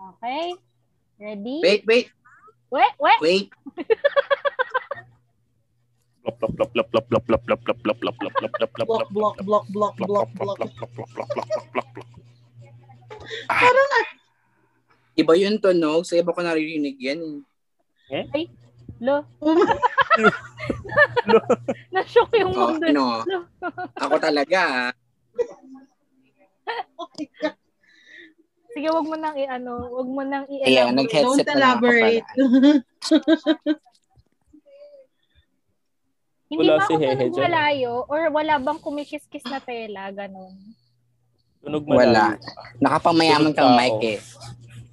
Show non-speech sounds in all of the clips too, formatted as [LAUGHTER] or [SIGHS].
Okay? Ready? Wait, wait, Wait, wait. wait. Plop, plop, plop, plop, plop, plop, plop, plop, plop, plop, plop, plop, plop, plop, plop, Block, block, block, block, block, block. Iba yung tunog. Sa iba ko naririnig yan. eh. Lo. Oh my- Na-shock yung Oh, mundo. ano? Lo. Ako talaga. ah. Sige, wag mo nang i-ano, wag mo nang Ayan, i-elaborate. nag-headset Don't na elaborate. [LAUGHS] Hindi Wala ba si ako Hehe tunog dyan. malayo? Or wala bang kumikis-kis na tela? Ganon. Tunog Wala. malayo. Nakapamayaman kang mic eh.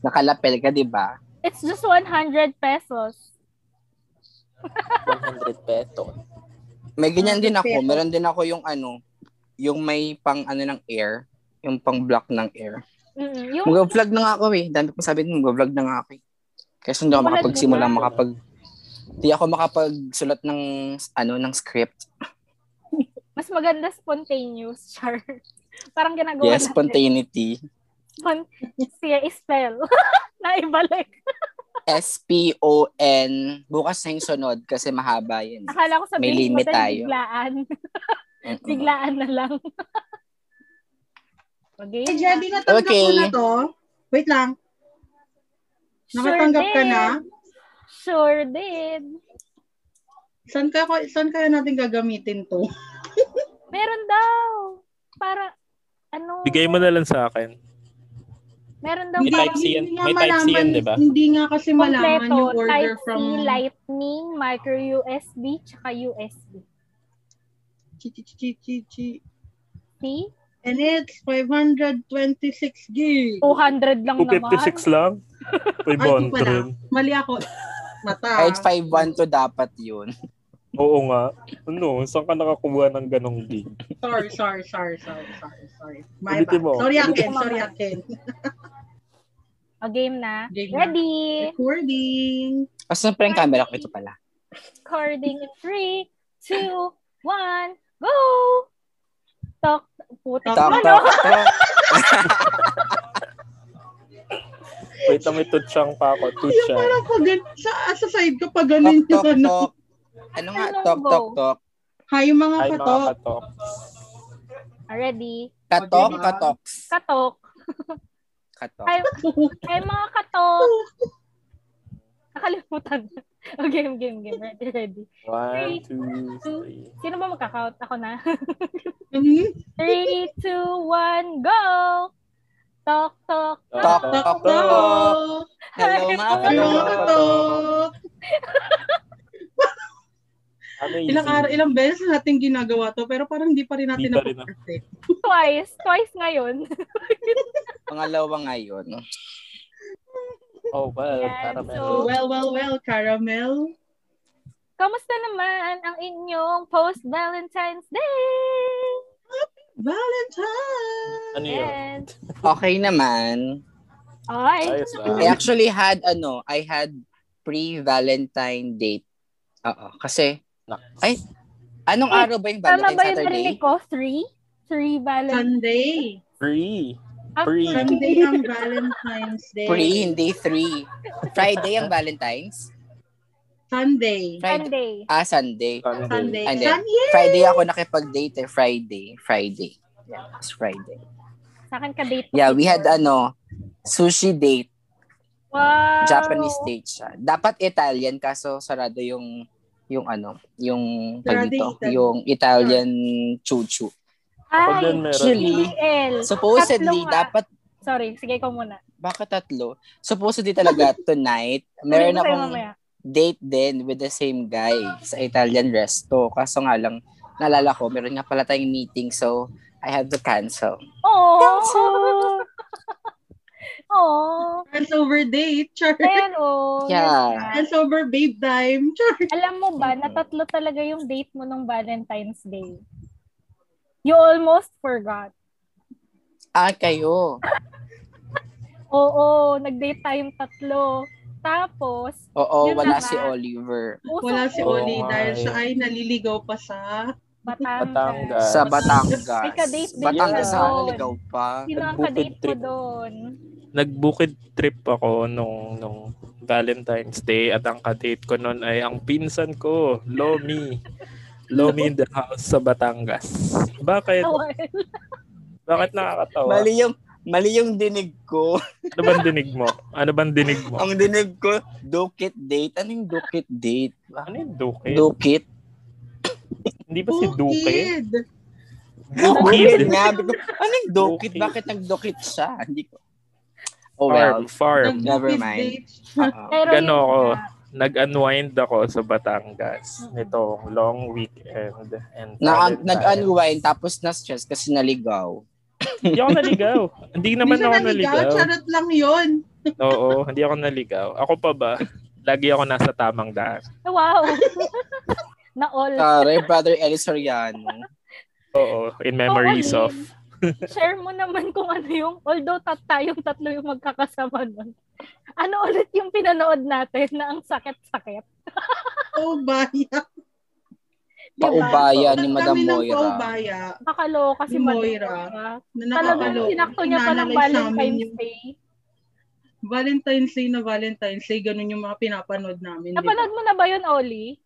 Nakalapel ka, di ba? It's just 100 pesos. 100 pesos. May ganyan din ako. Meron din ako yung ano, yung may pang ano ng air. Yung pang block ng air. Mm, yung Mag-vlog na nga ako eh. Dami ko sabi nung mag-vlog na nga ako eh. Kasi hindi ako makapagsimula, makapag... Hindi ako makapagsulat ng ano ng script. mas maganda spontaneous, [LAUGHS] char. Parang ginagawa Yes, natin. spontaneity. Spon- siya spell. [LAUGHS] Naibalik. S-P-O-N. Bukas na yung sunod kasi mahaba yun. Akala ko sabihin May limit mo tayo. biglaan. [LAUGHS] Biglaan na lang. Okay. Eh, Jedi, natanggap Okay. ko na to. Wait lang. Nakatanggap ka did. na? Sure did. Saan kaya, saan kaya natin gagamitin to? [LAUGHS] Meron daw. Para, ano, Bigay mo na lang sa akin. meron daw May type C yan. May type C yan, malaman- di ba? Hindi nga kasi malaman kompleto, yung order Type from... C, Lightning, Micro USB, tsaka USB. Chi, chi, chi, chi, chi. See? And it's 526 gig. 200 lang naman. 256 lang? [LAUGHS] Ay, di pala. 500. Mali ako. Mata. Kahit 5-1 to dapat yun. Oo nga. Ano, saan ka nakakuha ng ganong gig? Sorry, sorry, sorry, sorry, sorry, sorry. My Ulitin bad. mo. Sorry, mo. Sorry, Akin. O, game na. Game na. Ready? Recording. Asan pa yung camera ko? Ito pala. Recording in 3, 2, 1, go! Talk. Putik Tok, mo, no? tok, tok. [LAUGHS] Wait, may tutsang pa ako. Yung Tutsa. parang pag sa, sa side ko, pag ganun Tok, yung tok, ano. tok. Ano nga? Tok, tok, tok. Hi, yung mga mga katok. katok. Ah, Ready? Katok, diba? katoks. Katok. Katok. Ay, ay mga katok. [LAUGHS] Nakalimutan. [LAUGHS] oh, game, game, game. Ready, ready. One, three, two, two, three. Sino ba magka-count? Ako na. [LAUGHS] Mm-hmm. three, two, one, go! Talk, talk, talk. Talk, talk, talk. Hello, mga katok. Amazing. [LAUGHS] Ano ilang araw, ilang beses natin ginagawa to pero parang hindi pa rin natin na perfect. Twice, twice ngayon. Pangalawa ngayon. Oh, well, Yan, caramel. so- Well, well, well, caramel. Kamusta naman ang inyong post-Valentine's Day? Valentine! Ano yun? Yes. Okay naman. Ay, Ayos I lang. actually had, ano, I had pre-Valentine date. Oo. Kasi, Nak- ay, anong Eh, araw ba yung tama Valentine ba yung Saturday? narinig ko? Three? Three Valentine's Sunday. Free. Free. Sunday ang [LAUGHS] Valentine's Day. Pre, hindi three. Friday ang Valentine's? Sunday. Friday. Sunday. Ah, Sunday. Sunday. Sunday. And then, Sunday. Friday ako nakipag-date eh. Friday. Friday. Yeah, it's Friday. Sa akin ka-date. Yeah, we had ano, sushi date. Wow. Japanese date siya. Dapat Italian kaso sarado yung yung ano, yung Sarado dito, yung Italian chuchu. Ay, din meron. Actually. Supposedly, Tatlo nga. dapat, Sorry, sige ikaw muna. bakit tatlo? Supposedly talaga [LAUGHS] tonight, meron ko akong date din with the same guy sa Italian resto. Kaso nga lang, naalala ko, meron nga pala tayong meeting so I had to cancel. Oh. Oh. Crossover date. Char. Ayan, oh. Yeah. Crossover babe time. Char. Alam mo ba, natatlo talaga yung date mo nung Valentine's Day. You almost forgot. Ah, kayo. [LAUGHS] Oo, nag-date tayong tatlo. Tapos, Oo, wala si. Oliver. Wala si Oo Oli nga dahil eh. siya ay naliligaw pa sa Batangas. Batangas. Sa Batangas. May ka-date din Batangas siya sana doon. naligaw pa. Sino ang Nag-bukid kadate ko trip. doon? nagbukid trip ako nung nung Valentine's Day at ang kadate ko noon ay ang pinsan ko, Lomi. Lomi in the house sa Batangas. Bakit? Bakit nakakatawa? Mali yung, mali yung dinig ko. Ano bang dinig mo? Ano bang dinig mo? Ang dinig ko, Dukit date. Ano yung Dukit date? Ano yung Duke? Dukit? Hindi ba si. Dukit. Sabi ko, Ano yung Dukit? Dukit. Bakit nag-Dukit siya? Hindi ko. Oh well. Farm, farm. Never mind. date. Oo. Pero Gano ako. Nag-unwind ako sa Batangas nitong long weekend. And Na, nag-unwind tapos na-stress kasi naligaw. Hindi ako naligaw. [LAUGHS] Hindi naman Hindi ako naligaw. naligaw. Charot lang yun. [LAUGHS] Oo, hindi ako naligaw. Ako pa ba? Lagi ako nasa tamang daan. Wow. [LAUGHS] na all. Sorry, Brother Eli Soriano. Oo, in memories Oo, of. Share mo naman kung ano yung, although tat tayong tatlo yung magkakasama nun. Ano ulit yung pinanood natin na ang sakit-sakit? Oh, [LAUGHS] baya. Paubaya ni Madam Moira. paubaya. Kakaloka si Si Moira. Na Talagang nakakalo. sinakto niya pa ng Valentine's Day. Valentine's Day na Valentine's Day, ganun yung mga pinapanood namin. Napanood mo na ba yun, Oli?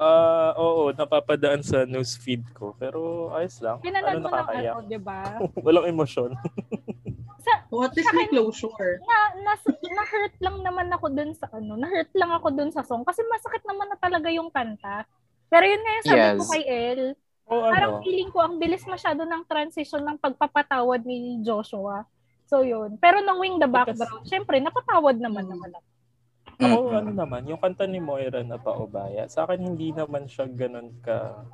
Ah, oo, napapadaan sa news feed ko. Pero ayos lang. Pinanood ano mo ng nakakaya? ano, di ba? [LAUGHS] Walang emosyon. [LAUGHS] Sa, Oh, at least may closure. na, na, na-hurt lang naman ako dun sa ano, na-hurt lang ako dun sa song kasi masakit naman na talaga yung kanta. Pero yun nga yung sabi ko Yes. kay El, O parang ano, feeling ko ang bilis masyado ng transition ng pagpapatawad ni Joshua. So yun. Pero nung Wing the Background, syempre, napatawad naman Mm. naman ako. Ako Mm-mm. ano naman, yung kanta ni Moira na paubaya, sa akin hindi naman siya ganun ka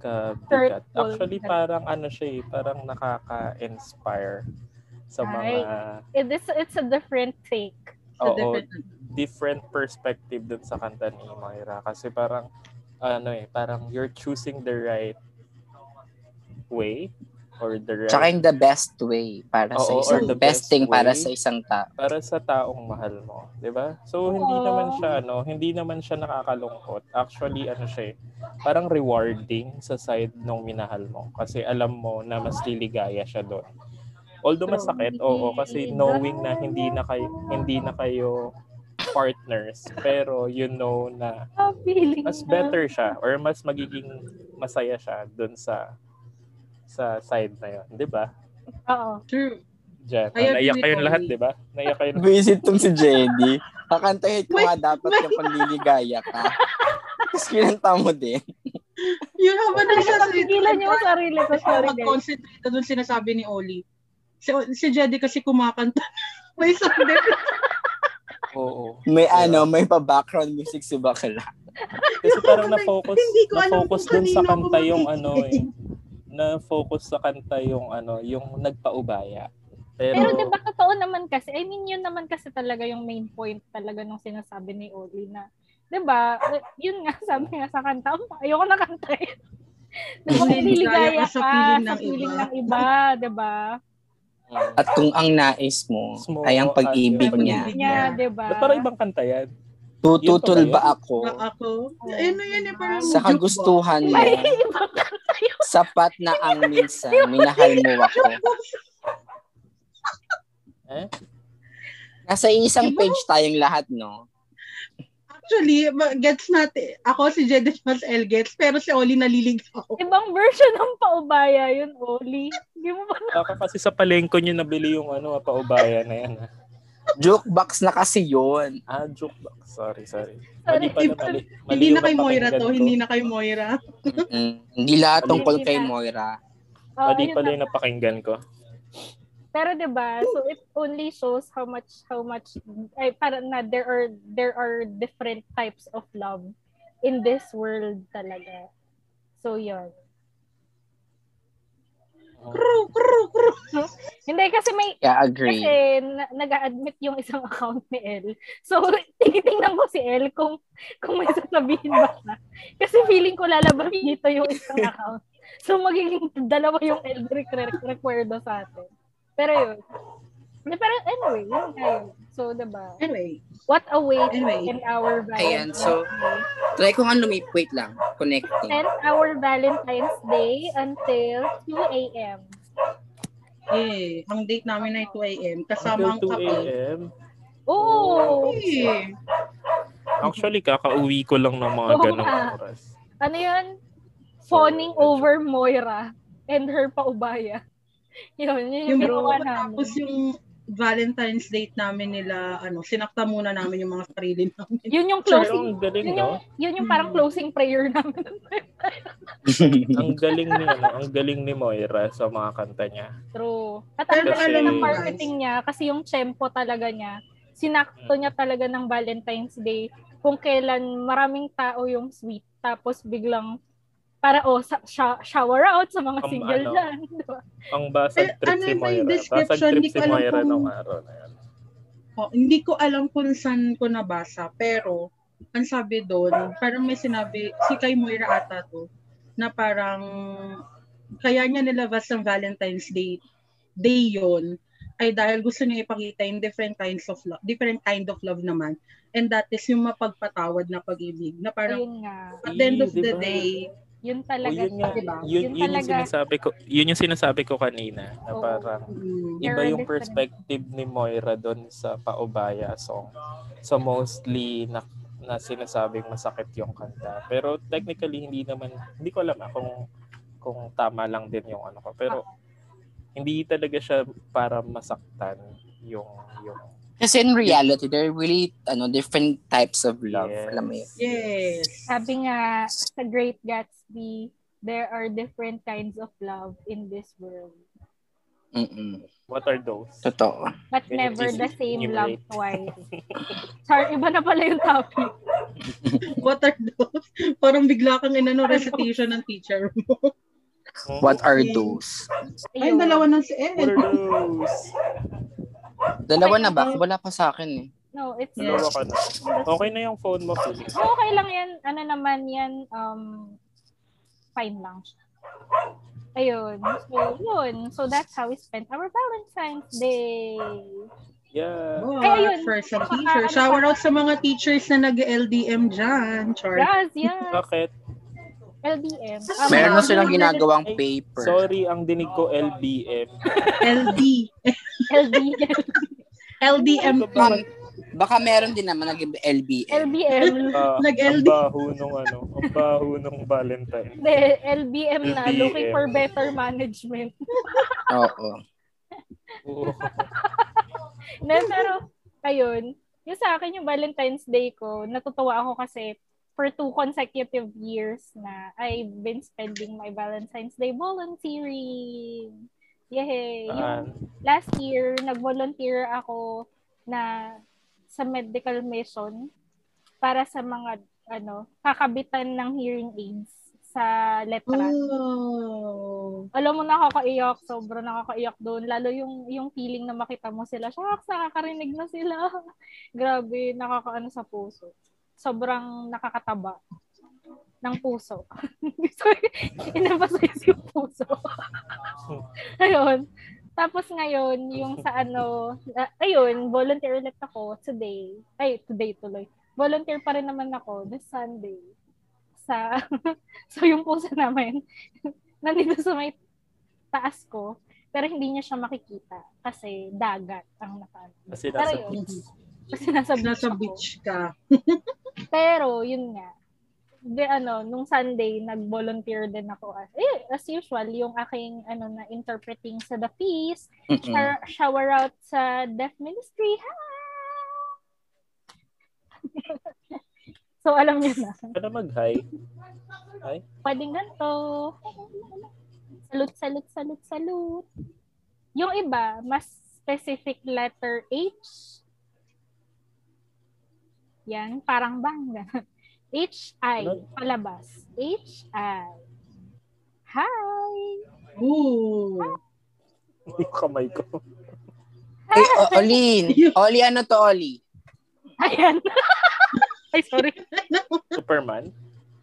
ka bigat. Hurtful. Actually, parang ano siya eh, parang nakaka-inspire sa Ay. mga It is, it's a different take. Oo, different, different perspective dun sa kanta ni Moira kasi parang ano eh, parang you're choosing the right way or the right Tsaka the best way para sa Oo, isang or the best best thing para way. sa isang tao. para sa taong mahal mo, 'di ba? So hindi naman siya ano, hindi naman siya nakakalungkot. Actually ano siya, eh, parang rewarding sa side nung minahal mo kasi alam mo na mas liligaya siya doon. Although masakit, oo, kasi knowing na hindi na kayo hindi na kayo partners, pero you know na mas better siya or mas magiging masaya siya doon sa sa side na 'yon, 'di ba? Oo. true. I agree Naiyak kayong lahat. 'di ba? Naiyak kayo. Visit tong si Jenny. Kakantahin ko nga dapat yung panliligaya ka. Tapos kinanta mo din. Yun habang nasa Napigilan niyo yung sarili ko. Sorry, guys. Mag-concentrate doon sinasabi ni Oli. Si, si Jedi kasi kumakanta. [LAUGHS] May sound effect. Oo. May ano, may pa-background music si Bakla. Kasi parang na-focus, na-focus dun sa kanta yung ano eh. Na-focus sa kanta yung ano, yung nagpaubaya. Pero, Pero di ba totoo naman kasi, I mean yun naman kasi talaga yung main point talaga nung sinasabi ni Oli na, di ba, yun nga [LAUGHS] sabi nga sa kanta, "Um, ayoko na kantahin. [LAUGHS] Di ba, Nililigaya nililigaya ka sa feeling sa ng feeling iba. ng iba, di ba? At kung ang nais mo Mo ay ang pag-ibig yung niya, pag-ibig Niya, di ba? ba't parang ibang kanta yan? Pa ba ba ako Na ako. Na yan eh, parang sa kagustuhan mo? Sapat na ang minsan, minahal mo ako. Eh? Nasa isang page tayong lahat, no? Actually, gets natin. Ako si Jedi mas L gets, pero si Oli naliligaw. Ibang version ng paubaya yun, Oli. Hindi mo ba Baka kasi sa palengko nyo nabili yung ano, paubaya na yan. Ah. Jukebox na kasi yun. Ah, joke box. Sorry, sorry. Sorry. Mali pala, mali. mali Hindi na kay Moira to, ko. hindi na kay Moira. Mm, Hindi lahat tungkol kay. Moira. Oh, Mali pala na. yung napakinggan ko. Pero 'di ba? So it only shows how much how much ay parang na there are there are different types of love in this world talaga. So 'yun. Kru, kru, kru. [LAUGHS] Hindi kasi may Yeah, agree. kasi na- nag-admit yung isang [LAUGHS] account ni El. So tinitingnan ko si El kung kung may sasabihin ba siya. Kasi feeling ko lalabas dito yung isang account. So magiging dalawa yung rec- recuerdo sa atin. Pero yun. Hindi, Pero anyway, yun yun. So, diba? Anyway, What a way to Anyway. end our Ayan, Valentine's so- Day. Try ko nga lumip. Wait lang. Connecting. End our Valentine's Day until 2 a.m. Eh, ang date namin ay 2 a.m. Kasama ang Until 2 kape. a.m. Oo. Eh, Actually, kakauwi ko lang ng mga Oo ganong oras. Ano yun? Fawning over Moira and her paubaya. [LAUGHS] Yun, yun yung yung ginawa namin. tapos yung Valentine's date namin nila, ano, sinakta muna namin yung mga sarili namin. Yun yung Pero closing, ang galing, yun yung, no? yun yung parang Hmm. closing prayer namin. [LAUGHS] Ang galing ni, ano, ang galing ni Moira sa mga kanta niya. True. At ang ganda alam ng marketing niya kasi yung tempo talaga niya, sinakto niya talaga ng Valentine's Day kung kailan maraming tao yung sweet tapos biglang para oh sa, sha- shower out sa mga Ang single ano, dyan. Diba? Ang basag Eh, trip ano si Moira. description? Basag trip Hindi si Moira kung- nung araw na yan. Oh, hindi ko alam kung saan ko nabasa, pero ang sabi doon, parang may sinabi, si kay Moira ata to, na parang kaya niya nilabas ang Valentine's Day day yon ay dahil gusto niya ipakita yung different kinds of love, different kind of love naman. And that is yung mapagpatawad na pag-ibig. Na parang at the end of Eh, the diba? day, Yun O talaga. yun nga, diba? yun, Yun yun yung talaga. sinasabi ko, yun yung sinasabi ko kanina na Oo. parang mm, iba yung perspective ni Moira doon sa Paubaya song. So mostly na, na sinasabing masakit yung kanta. Pero technically hindi naman hindi ko alam ah, kung kung tama lang din yung ano ko. Pero hindi talaga siya para masaktan yung yung Kasi in reality, there are really ano, different types of love. Yes. Alam mo yun? yes. Sabi nga sa Great Gatsby, there are different kinds of love in this world. Mm-mm. what are those? Totoo. But Can never the same love twice. [LAUGHS] Sorry, iba na pala yung topic. [LAUGHS] What are those? Parang bigla kang inano recitation ng teacher mo. What are those? Ay, dalawa na si What El. are those? Dalawa na ba? Wala pa sa akin eh. No, it's Dalawa ka na. Okay na yung phone mo, Felix. Okay lang yan. Ano naman yan, um, fine lang siya. Ayun. So, yun. So, that's how we spent our Valentine's Day. Yeah. Oh, Ay, ayun. for some Baka teacher. ano Shower out sa mga teachers na nag-LDM dyan. Char. Yes, yes. Bakit? LDM. Um, Meron na Ah, silang ano, ginagawang paper. Sorry, ang dinig ko LBM. LD. LDM. LDM. Um, baka meron din naman nag-LBM. LBM. Ah, ang Nag-LD. baho nung ano, ang baho nung Valentine. Hindi, LBM na. LBM. Looking for better management. [LAUGHS] Oo. [LAUGHS] Oo. Pero, ayun. Yung sa akin, yung Valentine's Day ko, natutuwa ako kasi for two consecutive years na I've been spending my Valentine's Day volunteering. Yay! Yung last year, nag-volunteer ako na sa medical mission para sa mga ano, kakabitan ng hearing aids sa letra. Oh. Alam mo, nakakaiyak. Sobrang nakakaiyak doon. Lalo yung, yung feeling na makita mo sila. Shucks, nakakarinig na sila. [LAUGHS] Grabe, nakakaano sa puso. Sobrang nakakataba ng puso. [LAUGHS] Sorry, inemphasize yung puso. [LAUGHS] ayun. Tapos ngayon, yung sa ano, na- ayun, volunteer ulit ako today. Ay, today tuloy. Volunteer pa rin naman ako this Sunday. Sa, [LAUGHS] so yung puso namin, nandito sa may taas ko, pero hindi niya siya makikita kasi dagat ang naka. Kasi Pero nasa yun, beach. kasi nasa beach Nasa beach ka. Pero, yun nga. De, ano, nung Sunday, nag-volunteer din ako. As, eh, as usual, yung aking ano na interpreting sa The Feast, shower, shower out sa Deaf Ministry. Ha! [LAUGHS] so, alam niyo na. Ano mag-hi? Hi? Pwedeng ganito. Salute, salute, salute, salute. Yung iba, mas specific letter H. Yan, parang bangga. H-I, Ano? palabas. H-I. Hi! Ooh. Yung kamay ko. Eh, o- Olin. [LAUGHS] Oli, ano to, Oli? Ayan. [LAUGHS] Ay, sorry. Superman?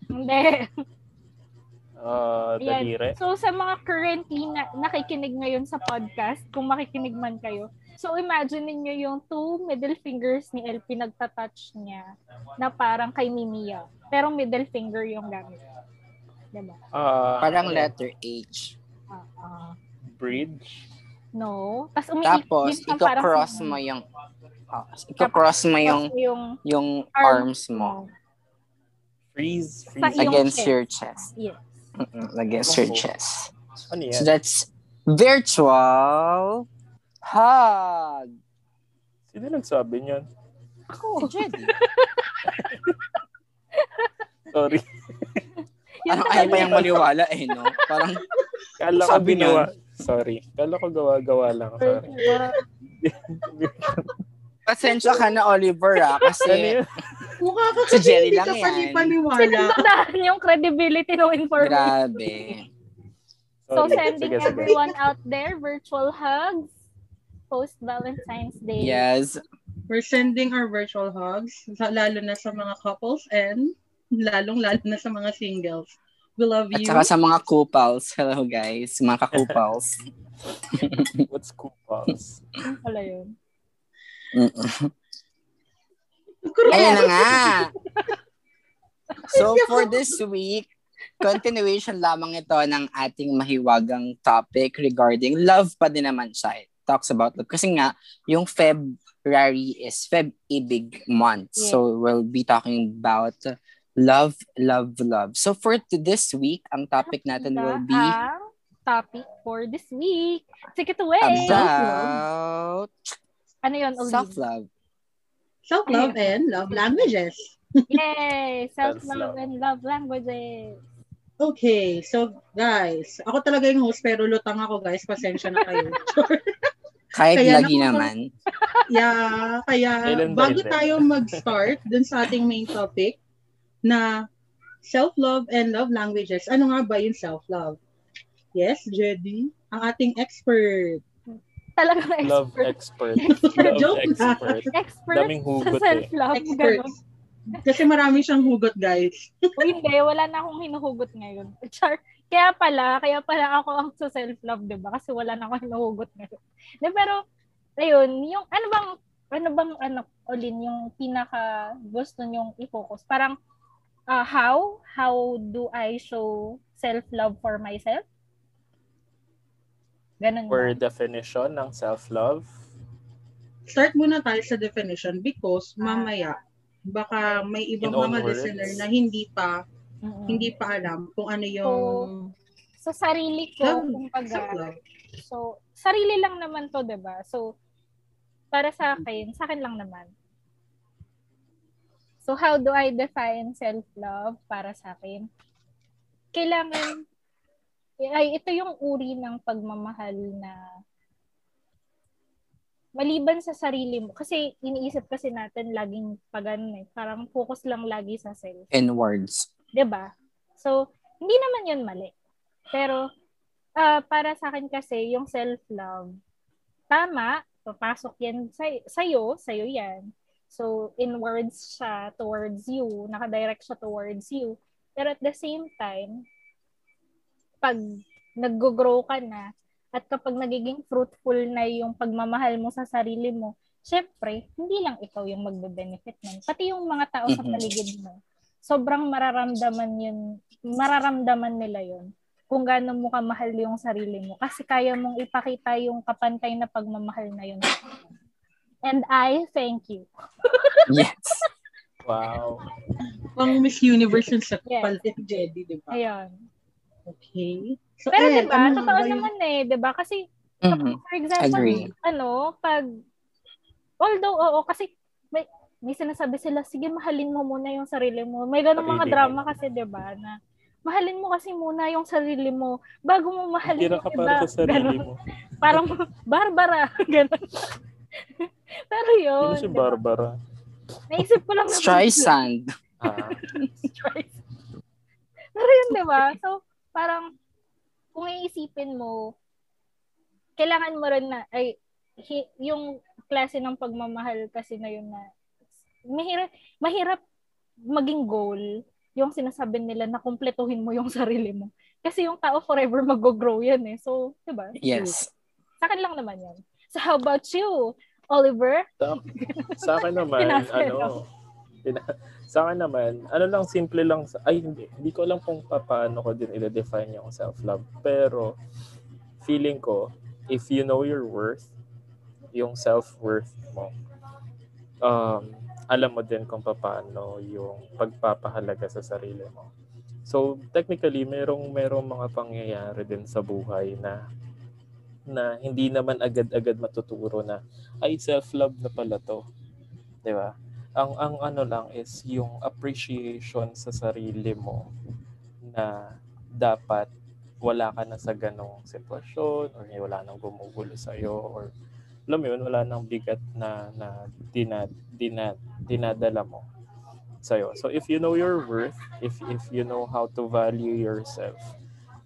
Hindi. Uh, Ayan. dalire? So, sa mga currently na nakikinig ngayon sa podcast, kung makikinig man kayo, so imagine niyo yung two middle fingers ni El pinagtatouch niya na parang kay Mimiya. Pero middle finger yung gamit. Diba? Ah, Parang letter H. Ah, ah. Bridge? No. Tapos umiikot Tapos, sino. mo yung oh, iko-cross mo yung yung yung arms arms mo Freeze, freeze. against chest. your chest. Yes. Mm-mm, against your Oo. chest. Ano So that's virtual hug. Sino nagsabi niyan? Ako. Jenny. [LAUGHS] Sorry. Yun Parang ayaw talaga pa yung yun. maniwala eh, no? Parang, Kala ko Sabi ginawa. Sorry. Kala ko gawa-gawa lang. Sorry. [LAUGHS] pasensya ka na, Oliver, ah, ano kasi yun? Mukha ka Si kasi Jerry hindi lang ka yan. panipaniwala. Sinundahan yung credibility ng information. grabe. So Sorry. sending Sige, sige. everyone out there virtual hugs post Valentine's Day. Yes. We're sending our virtual hugs, lalo na sa mga couples and lalong-lalo na sa mga singles. We love At you. saka sa mga couples. Hello, guys. Mga ka-couples. [LAUGHS] What's coupons? Ano pala yun? Ayan na nga. So, [LAUGHS] for this week, continuation lamang ito ng ating mahiwagang topic regarding love pa din naman siya. Talks about love. Kasi nga, yung February is Feb Ibig month. Yeah. So, we'll be talking about love, love, love. So, for this week, ang topic natin will be topic for this week. Take it away. about Ano yun, self-love. Self-love and love languages. [LAUGHS] Yay! Self-love Self-love. and love languages. Okay, so guys, ako talaga yung host pero lutang ako guys, pasensya na kayo. [LAUGHS] Kahit Kaya lagi naman. [LAUGHS] yeah, kaya bago tayo mag-start dun sa ating main topic na self-love and love languages, ano nga ba yung self-love? Yes, Jedy, ang ating expert. Talagang Love expert. expert. [LAUGHS] Love Joke expert. Expert Daming sa hugot eh. self-love. Expert. Ganon. Kasi marami siyang hugot, guys. O hindi, wala na akong hinuhugot ngayon. Char, kaya pala, kaya pala ako ang sa self-love, di ba? Kasi wala [LAUGHS] na akong hinuhugot ngayon. De, pero, ayun, yung, ano bang, ano bang, ano, Olin, yung pinaka gusto nyong i-focus? Parang, ah, how? How do I show self-love for myself? Ganon For ba? definition ng self-love. Start muna tayo sa definition because mamaya, baka may ibang mga words. listener na hindi pa Mm-mm. hindi pa alam kung ano yung So, sarili ko, Love. kumbaga, self-love. So, sarili lang naman to, 'di ba? So, para sa akin, sa akin lang naman. So, how do I define self-love para sa akin? Kailangan, ay, ito yung uri ng pagmamahal na maliban sa sarili mo. Kasi iniisip kasi natin laging pag ano eh, parang focus lang lagi sa self. In words. 'Di ba? So, hindi naman 'yun mali. Pero ah, para sa akin kasi yung self-love tama, papasok 'yan sa sa'yo, sa'yo 'yan. So, in words siya towards you, nakadirect siya towards you. Pero at the same time, pag nag-grow ka na at kapag nagiging fruitful na yung pagmamahal mo sa sarili mo, syempre, hindi lang ikaw yung magbe-benefit nun. Pati yung mga tao sa paligid mo. Sobrang mararamdaman yun, mararamdaman nila yun kung gaano mo kamahal yung sarili mo. Kasi kaya mong ipakita yung kapantay na pagmamahal na yun. And I thank you. [LAUGHS] Yes. Wow. pang Miss Universe yung sa Yes. pala ni Jedy, di ba? Ayun. Okay. So, Pero eh, 'di ba, ano totoo naman eh, 'di ba? Kasi Mhm. for example, Agree. ano, pag although oo kasi may may sinasabi sila, sige mahalin mo muna yung sarili mo. May ganung mga drama kasi 'di ba na mahalin mo kasi muna yung sarili mo bago mo mahalin Tira yung iba. para sa sarili Ganon. mo. [LAUGHS] Parang Barbara, [LAUGHS] ganun. Pero yun, Sino si di ba? Barbara? Naisip ko lang. Streisand. [LAUGHS] Ah. Pero yun, di ba? So, parang, kung iisipin mo, kailangan mo rin na, ay, hi- yung klase ng pagmamahal kasi na yun na, mahirap, mahirap maging goal yung sinasabi nila na kumpletuhin mo yung [LAUGHS] sarili mo. Kasi yung tao forever mag-grow yan eh. So, di ba? Yes. Sa akin lang naman yan. So, how about you, Oliver? sa, sa akin naman, [LAUGHS] ano, pina- sa akin naman, ano lang, simple lang, sa- ay hindi, hindi ko alam kung pa- paano ko din i-define yung self-love. Pero, feeling ko, if you know your worth, yung self-worth mo, um, alam mo din kung paano yung pagpapahalaga sa sarili mo. So technically, merong merong mga pangyayari din sa buhay na na hindi naman agad-agad matuturo na ay self-love na pala to. 'Di ba? Ang ang ano lang is yung appreciation sa sarili mo na dapat wala ka na sa ganong sitwasyon or wala nang gumugulo sa iyo or alam mo yun, wala nang bigat na, na dinad, dinad, dinadala mo sa'yo. So if you know your worth, if, if you know how to value yourself,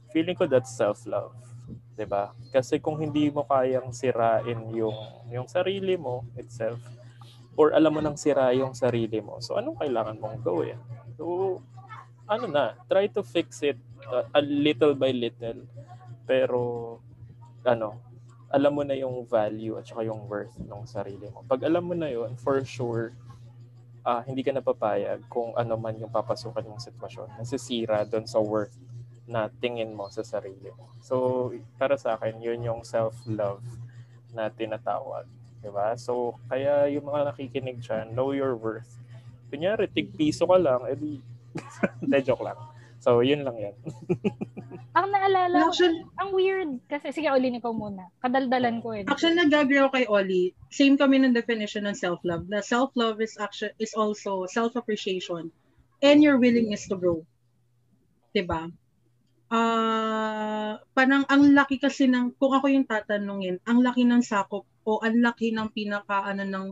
feeling ko that's self-love. 'di ba? Kasi kung hindi mo kayang sirain yung yung sarili mo itself or alam mo nang sira yung sarili mo. So anong kailangan mong gawin? So ano na, try to fix it uh, a little by little. Pero ano, alam mo na yung value at saka yung worth ng sarili mo. Pag alam mo na yun, for sure, uh, hindi ka napapayag kung ano man yung papasukan mong sitwasyon. Nasisira doon sa worth na tingin mo sa sarili mo. So, para sa akin, yun yung self-love na tinatawag. Diba? So, kaya yung mga nakikinig dyan, know your worth. Kunyari, tig piso ka lang, edi, [LAUGHS] joke lang. So, yun lang yan. [LAUGHS] naalala ko, ang weird. Kasi, sige, Oli, ikaw muna. Kadaldalan ko eh. Actually, nag-agree ako kay Oli. Same kami ng definition ng self-love. The self-love is actually is also self-appreciation and your willingness to grow. Diba? Uh, parang ang laki kasi ng, kung ako yung tatanungin, ang laki ng sakop o ang laki ng pinaka, ano, ng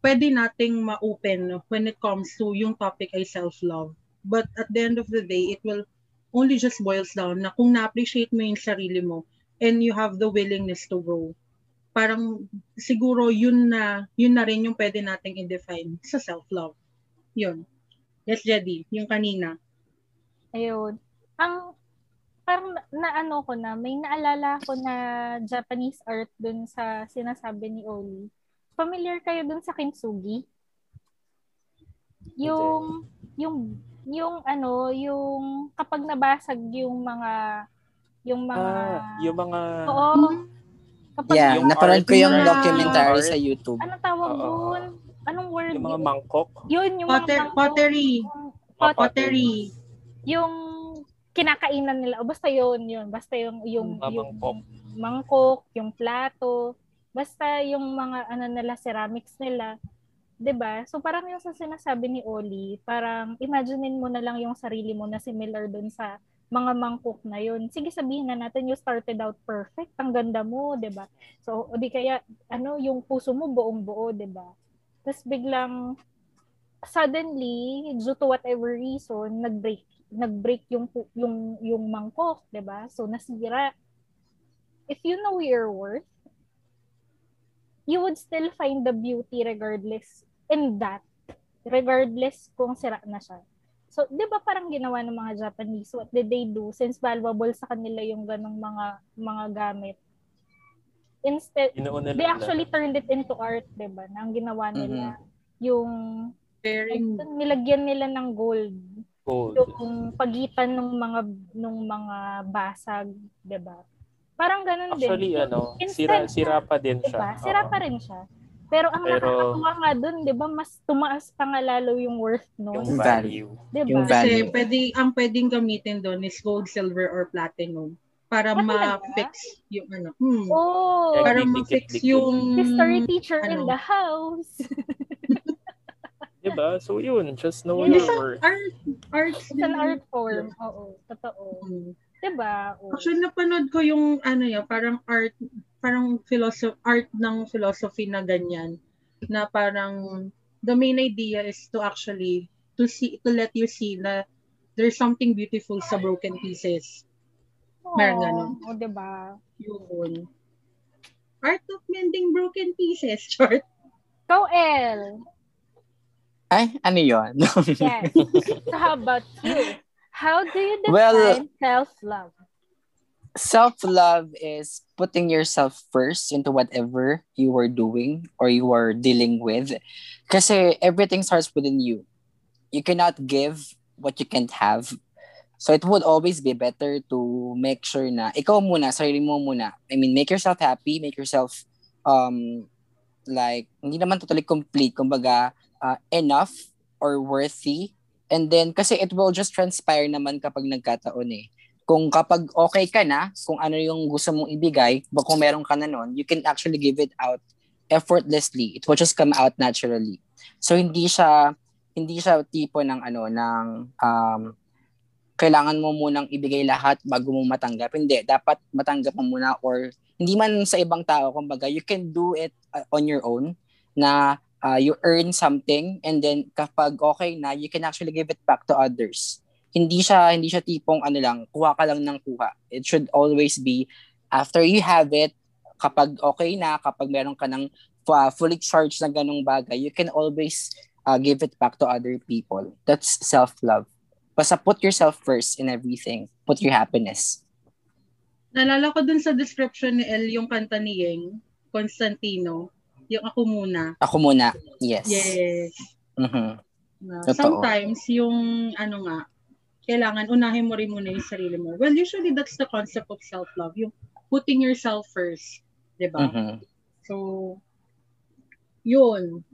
pwede nating ma-open when it comes to yung topic ay self-love But at the end of the day, it will only just boils down na kung na-appreciate mo yung sarili mo and you have the willingness to grow, parang siguro yun na, yun na rin yung pwede nating i-define sa self-love. Yun. Yes, Jedi, yung kanina. Ayun. Ang parang na ano ko na, may naalala ko na Japanese art dun sa sinasabi ni Oli. Familiar kayo dun sa kintsugi? Yung, yung yung ano, yung kapag nabasag yung mga yung mga ah, yung mga Oo. Kapag yeah, napanood ko yung documentary art. sa YouTube. Anong tawag uh, doon? Anong word? Yung mga mangkok? Yun, yung Potter, mga pottery. Pot- pottery. Yung kinakainan nila. O basta yun, yun. Basta yung, yung, yung, yung mangkok. mangkok, yung plato. Basta yung mga ano nila, ceramics nila 'di ba? So parang yung sa sinasabi ni Oli, parang imaginein mo na lang yung sarili mo na similar dun sa mga mangkok na yun. Sige sabihin na natin you started out perfect, ang ganda mo, 'di ba? So o di kaya ano, yung puso mo buong-buo, 'di ba? Tapos biglang suddenly due to whatever reason nag-break nag-break yung yung yung mangkok, 'di ba? So nasira. If you know your worth, you would still find the beauty regardless in that, regardless kung sira na siya. So, di ba parang ginawa ng mga Japanese, what did they do since valuable sa kanila yung ganong mga mga gamit? Instead, they actually turned it into art, di ba? Na ang ginawa nila, mm-hmm. yung Bearing. nilagyan nila ng gold. Gold. Yung pagitan ng mga nung mga basag, 'di ba? Parang ganun Actually, din. Actually, ano, sira, sira pa din siya. Diba? Sira pa rin siya. Pero ang Pero, nakakatuwa nga dun, di ba, mas tumaas pa nga lalo yung worth, no? Yung value. Diba? Yung value. Kasi pwede, ang pwedeng gamitin doon is gold, silver, or platinum para ah, ma-fix yung ano. Hmm. Oh, para ma-fix yung history teacher ano. in the house. [LAUGHS] diba? So yun, just know your worth. Art, art. It's an art form. Oo, totoo. Hmm. Diba? Oh. Actually, napanood ko yung ano yun, parang art parang philosophy, art ng philosophy na ganyan na parang the main idea is to actually to see to let you see na there's something beautiful sa broken pieces. Oh, Meron ganun. O, oh, diba? Yun. Art of mending broken pieces, [LAUGHS] short. Go, L. Ay, ano yun? [LAUGHS] yes. So how about you? How do you define well, self-love? self-love is putting yourself first into whatever you are doing or you are dealing with. Because everything starts within you. You cannot give what you can't have. So it would always be better to make sure na ikaw muna, sarili mo muna. I mean, make yourself happy, make yourself um like hindi naman totally complete, kumbaga uh, enough or worthy. And then kasi it will just transpire naman kapag nagkataon eh. Kung kapag okay ka na, kung ano yung gusto mong ibigay, kung meron ka na nun, you can actually give it out effortlessly. It will just come out naturally. So hindi siya hindi siya tipo ng ano ng um, kailangan mo munang ibigay lahat bago mo matanggap. Hindi, dapat matanggap mo muna or hindi man sa ibang tao, kumbaga, you can do it uh, on your own na uh, you earn something and then kapag okay na, you can actually give it back to others. Hindi siya hindi siya tipong ano lang, kuha ka lang ng kuha. It should always be after you have it, kapag okay na, kapag meron ka ng uh, fully charged na ganung bagay, you can always uh, give it back to other people. That's self-love. Basta put yourself first in everything. Put your happiness. Nalala ko dun sa description ni El yung kanta ni Yeng, Constantino, yung ako muna. Ako muna, yes. Yes. Mm-hmm. Na, sometimes yung ano nga, kailangan unahin mo rin muna yung sarili mo. Well, usually that's the concept of self-love, yung putting yourself first, 'di ba? Mm-hmm. So yun.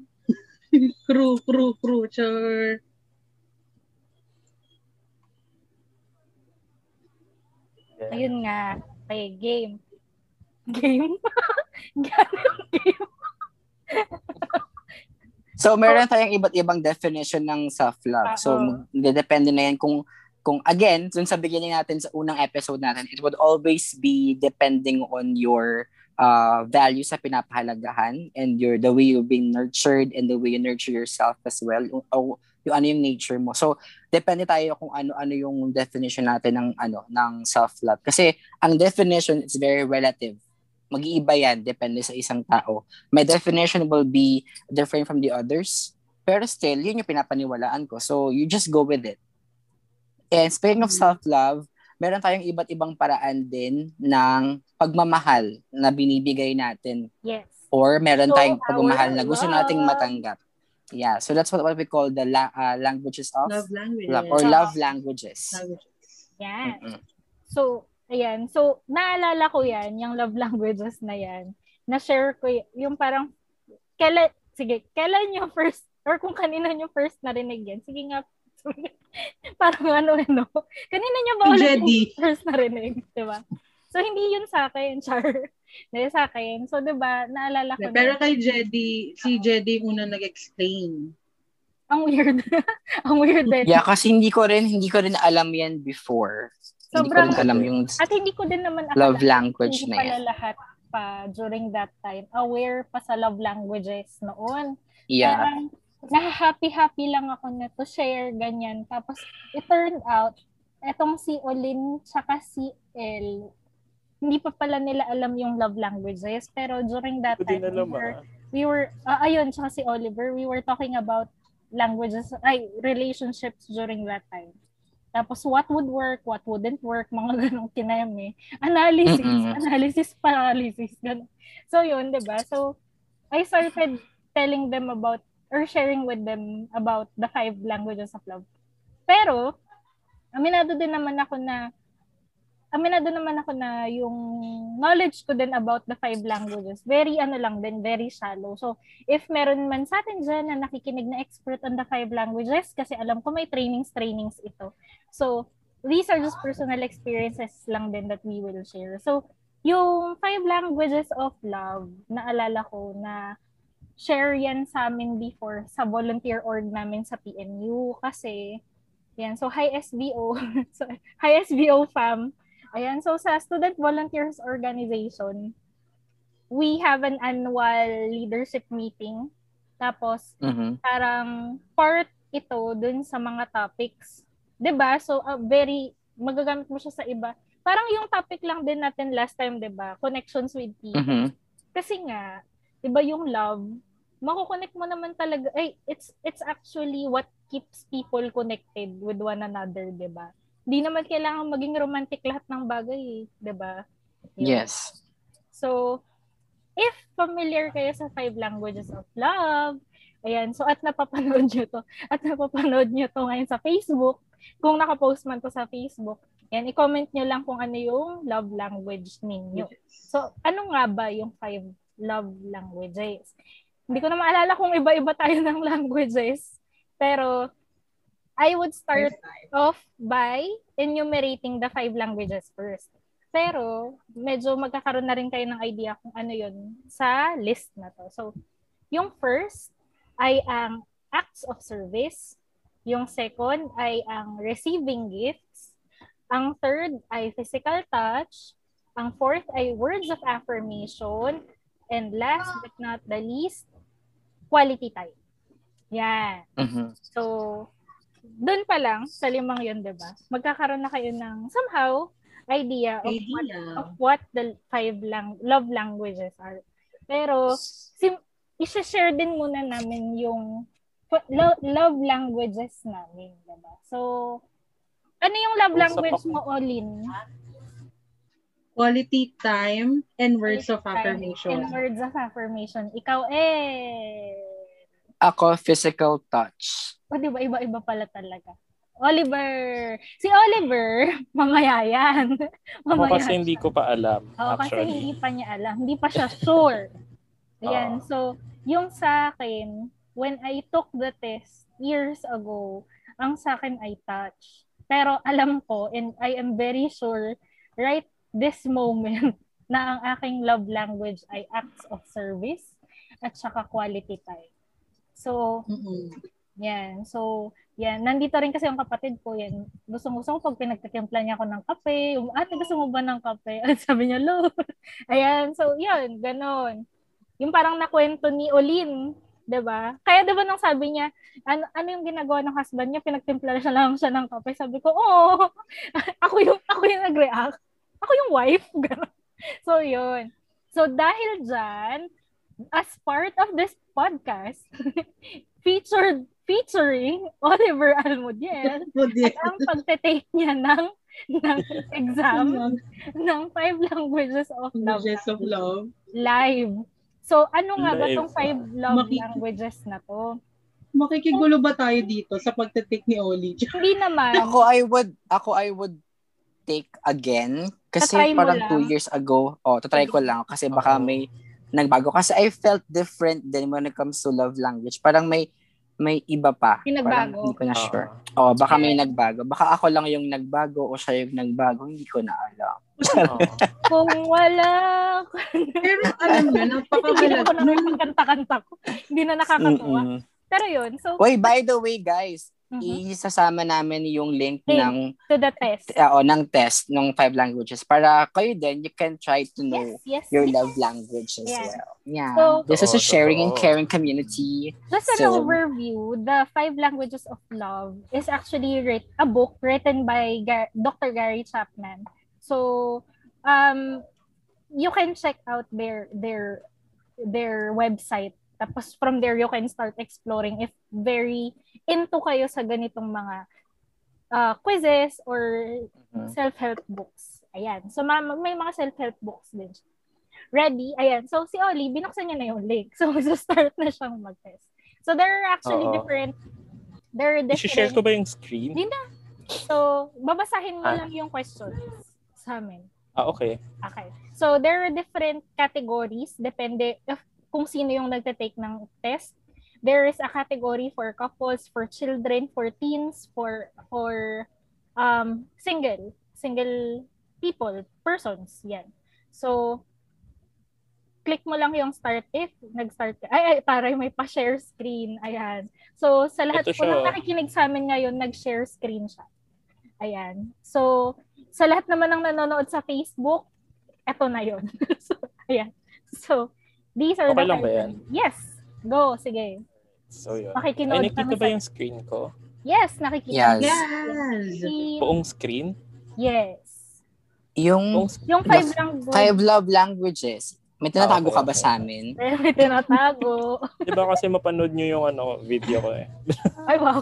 crew, crew, crew, sure. Ayun nga. Okay, game. Game? [LAUGHS] game. So, meron tayong iba't ibang definition ng self-love. So, depende na yan kung kung again, dun sa beginning natin sa unang episode natin, it would always be depending on your uh, values sa pinapahalagahan and your the way you've been nurtured and the way you nurture yourself as well. Yung, yung ano yung nature mo. So, depende tayo kung ano-ano yung definition natin ng ano ng self-love. Kasi ang definition is very relative. Mag-iiba yan depende sa isang tao. My definition will be different from the others. Pero still, yun yung pinapaniwalaan ko. So, you just go with it. And speaking of self-love, meron tayong iba't ibang paraan din ng pagmamahal na binibigay natin. Yes. Or meron so, tayong pagmamahal na gusto nating matanggap. Yeah, so that's what, what we call the la- uh, languages of love languages. Love, or love languages. languages. Yan. Mm-hmm. So, ayan. So, naalala ko yan, yung love languages na yan. Na-share ko y- yung parang, kailan, sige, kailan yung first, or kung kanina yung first narinig yan. Sige nga, [LAUGHS] parang ano, ano. Kanina nyo ba ulit yung first narinig? Diba? So, hindi yun sa akin, [LAUGHS] Char. Dahil sa akin. So, di ba, naalala ko Pero na, kay Jedi, si Jedi una nag-explain. Ang weird. [LAUGHS] ang weird din. Yeah, kasi hindi ko rin, hindi ko rin alam yan before. Sobrang, hindi ko alam yung At hindi ko din naman love language na yan. lahat pa during that time aware pa sa love languages noon. Yeah. Parang, na-happy-happy lang ako na to share, ganyan. Tapos, it turned out, etong si Olin tsaka si El, hindi pa pala nila alam yung love languages. Pero during that time, alam, we were, we were uh, ayun, tsaka si Oliver, we were talking about languages, ay, relationships during that time. Tapos, what would work, what wouldn't work, [LAUGHS] mga ganong kineme. Analysis, mm-hmm. analysis, paralysis, ganun. So, yun, di ba? So, I started telling them about, or sharing with them about the five languages of love. Pero, aminado din naman ako na aminado naman ako na yung knowledge ko din about the five languages, very ano lang din, very shallow. So, if meron man sa atin dyan na nakikinig na expert on the five languages, kasi alam ko may trainings, trainings ito. So, these are just personal experiences lang din that we will share. So, yung five languages of love, naalala ko na share yan sa amin before sa volunteer org namin sa PNU kasi yan so high SBO [LAUGHS] so high SBO fam Ayan, so sa Student Volunteers Organization, we have an annual leadership meeting. Tapos, mm-hmm. parang part ito dun sa mga topics. ba So, uh, very, magagamit mo siya sa iba. Parang yung topic lang din natin last time, ba Connections with people. Mm-hmm. Kasi nga, ba yung love, mako-connect mo naman talaga. Ay, it's it's actually what keeps people connected with one another, ba Di naman kailangan maging romantic lahat ng bagay, eh, 'di ba? Yes. So, if familiar kayo sa five languages of love, ayan, so at napapanood nyo to, at napapanood nyo to ngayon sa Facebook, kung nakapost man to sa Facebook, yan, i-comment nyo lang kung ano yung love language ninyo. So, ano nga ba yung five love languages? Hindi ko na maalala kung iba-iba tayo [LAUGHS] ng languages. Pero, I would start off by enumerating the five languages first. Pero, medyo magkakaroon na rin kayo ng idea kung ano yun sa list na to. So, yung first ay ang acts of service. Yung second ay ang receiving gifts. Ang third ay physical touch. Ang fourth ay words of affirmation. And last but not the least, quality time. Yan. Mhm. So, doon pa lang, sa limang yun, di ba? Magkakaroon na kayo ng somehow idea of what, Idea. of what the five lang love languages are. Pero, sim- isa-share din muna namin yung lo- love languages namin, diba? So, ano yung love language mo, Olin? Quality time and words of affirmation. And words of affirmation. Ikaw, eh. Ako, physical touch. O, di ba? Iba-iba pala talaga. Oliver. Si Oliver, [LAUGHS] mamaya yan. Ako Mamaya. kasi hindi ko pa alam, Oo, kasi actually. hindi pa niya alam. Hindi pa siya sure. [LAUGHS] Ayan. Oo. So, yung sa akin, when I took the test years ago, ang sa akin ay touch. Pero alam ko, and I am very sure, right this moment, [LAUGHS] na ang aking love language ay acts of service at saka quality time. So, Mm-mm. Yan. So, yan. Nandito rin kasi yung kapatid ko. Yan. Gusto-gusto ko pag pinagtitimpla niya ako ng kape. Yung, ate, gusto mo ba ng kape? At [LAUGHS] sabi niya, lo. [LAUGHS] Ayan. So, yan. Ganon. Yung parang nakwento ni Olin. 'di ba? Kaya 'di ba nung sabi niya, ano ano yung ginagawa ng husband niya, pinagtimpla siya lang siya ng kape. Sabi ko, "Oo." [LAUGHS] ako yung ako yung nag-react. Ako yung wife. Ganon. So, yun. So, dahil dyan, as part of this podcast, featured featuring Oliver [LAUGHS] Almudiel at ang pagte-take niya ng ng [LAUGHS] exam ng five languages of love Languages of love. live. So, ano nga ba tong five love Maki- languages na to? Makikigulo ba tayo dito sa pagtitik ni Oli? [LAUGHS] Hindi naman. Ako, I would, ako, I would take again. Kasi Tatry parang two years ago, oh, tatry ko lang. Kasi baka may nagbago. Kasi I felt different din when it comes to love language. Parang may may iba pa. May Parang hindi ko na Oo. sure. Oh, baka may nagbago. Baka ako lang yung nagbago o siya yung nagbago. Hindi ko na alam. Oo. [LAUGHS] Kung wala, Pero alam nyo, hindi na napakahalaga. ako na kanta-kanta ko. Hindi na nakakatuwa. Mm-mm. Pero yun, so, Wait, by the way, guys, mhm, isasama namin yung link Link. ng to the test. uh, ng test ng five languages para kayo din you can try to know Yes, yes. your yes. love language as Yeah. well. Yeah. So- this is a Totoo, sharing and caring community. Just an So- overview, the Five Languages of Love is actually writ- a book written by Gar- Dr. Gary Chapman. So, um, you can check out their their their website. Tapos from there, you can start exploring if very into kayo sa ganitong mga uh, quizzes or Mhm. self-help books. Ayan. So, ma- may mga self-help books din. siya. Ready? Ayan. So, si Oli, binuksan niya na yung link. [LAUGHS] So, start na siyang mag-test. So, there are actually Oo. different there are I-share different ko ba yung screen? Hindi So, babasahin mo Ah. lang yung questions sa amin. Ah, okay. Okay. So, there are different categories depende if, kung sino yung nagte-take ng test. There is a category for couples, for children, for teens, for for um single, single people, persons, yan. So, click mo lang yung start if nag-start ka. Ay, ay, taray, may pa-share screen. Ayan. So, sa lahat Ito po siya, ng oh. nakikinig sa amin ngayon, nag-share screen siya. Ayan. So, sa lahat naman ng nanonood sa Facebook, eto na yon. [LAUGHS] so, ayan. So, these are Okay the lang ba yan? Yes. Go, sige. So, yun. Makikinood Ay, nakita kami ba sa- yung screen ko? Yes, nakikita. Yes. Yes! Screen. Buong screen? Yes. Yung Yung five language. five love languages. May tinatago okay, ka ba okay. sa amin? [LAUGHS] May tinatago. Di ba kasi mapanood nyo yung ano, video ko eh. Ay, wow.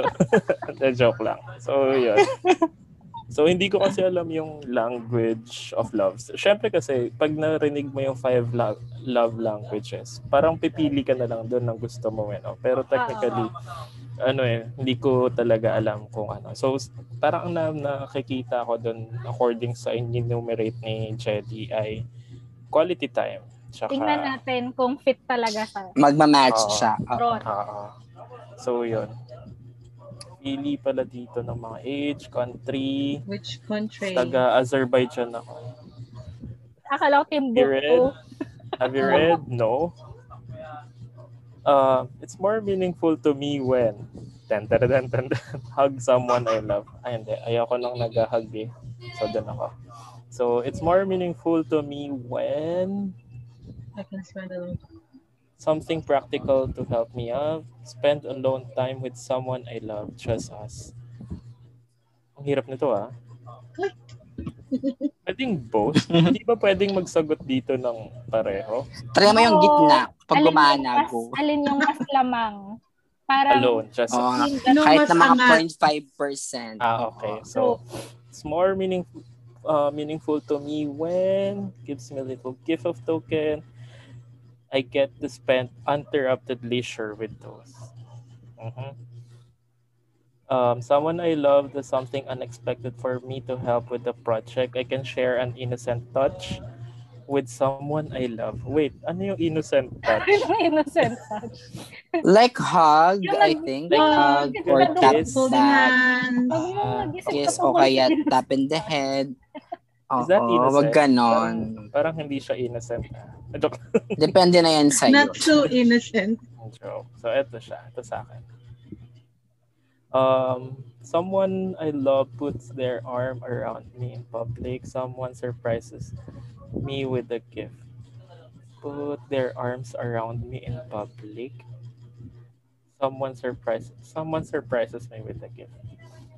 [LAUGHS] The joke lang. So, yun. [LAUGHS] So, hindi ko kasi alam yung language of love. Siyempre kasi, pag narinig mo yung five la- love languages, parang pipili ka na lang doon ng gusto mo. Eh, no? Pero technically, ano eh, hindi ko talaga alam kung ano. So, parang ang na, nakikita ko doon according sa enumerate ni Jedi ay quality time. Tsaka, Tingnan natin kung fit talaga sa Magmamatch Oo. siya. Oo. Ron. Oo. so, yun. Pili pala dito ng mga age, country, Which country? taga Azerbaijan ako. Akala ko Have you read? Timbuktu. Have you read? No. Uh, it's more meaningful to me when tan, tan, tan, tan, tan, [LAUGHS] hug someone I love. Ay, hindi. Ayoko nang nag-hug eh. So, dun ako. So, it's more meaningful to me when I can spend a long something practical to help me out. Spend alone time with someone I love. Just us. Ang hirap nito ah. [LAUGHS] Pwedeng both. Hindi ba pwedeng magsagot dito ng pareho? Try mo yung gitna. Pag gumana, go. Alin yung mas [LAUGHS] lamang? Parang, Alone. Just Oo nga. Ano Kahit na mga angat? 0.5%. Ah, okay. So, it's more meaningful uh, meaningful to me when gives me a little gift of token. I get to spend uninterrupted leisure with those. Mhm. Um, someone I love does something unexpected for me to help with the project. I can share an innocent touch with someone I love. Wait, ano yung innocent [LAUGHS] touch? yung innocent touch. Like hug, Yung I think. like, hug or tap hands. Huwag mo mag-isip Kiss ka o kaya tap in the head. Oo, Is that innocent? wag ganon. Parang, parang hindi siya innocent. [LAUGHS] Joke. Depende na yan sa'yo. Not so innocent. joke. So, eto siya. Ito sa akin. Um, someone I love puts their arm around me in public. Someone surprises me with a gift. Put their arms around me in public. Someone surprises someone surprises me with a gift.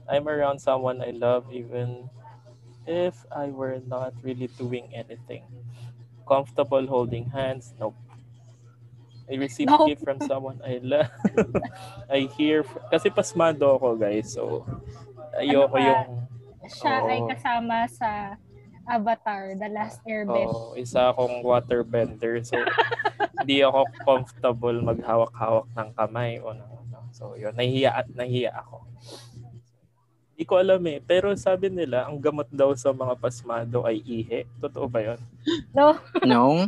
I'm around someone I love even if I were not really doing anything. Comfortable holding hands? Nope. I received Nope. gift from someone I love. [LAUGHS] I hear, kasi pasmado ako guys, so ayoko Ano yung, Siya ay Oo. kasama sa Avatar, The Last Airbender. oh, isa akong waterbender, so [LAUGHS] hindi ako comfortable maghawak-hawak ng kamay o ng ano. So yun, nahihiya at nahihiya ako. Hindi ko alam eh, pero sabi nila, ang gamot daw sa mga pasmado ay ihi. Totoo ba yun? [LAUGHS] No, No?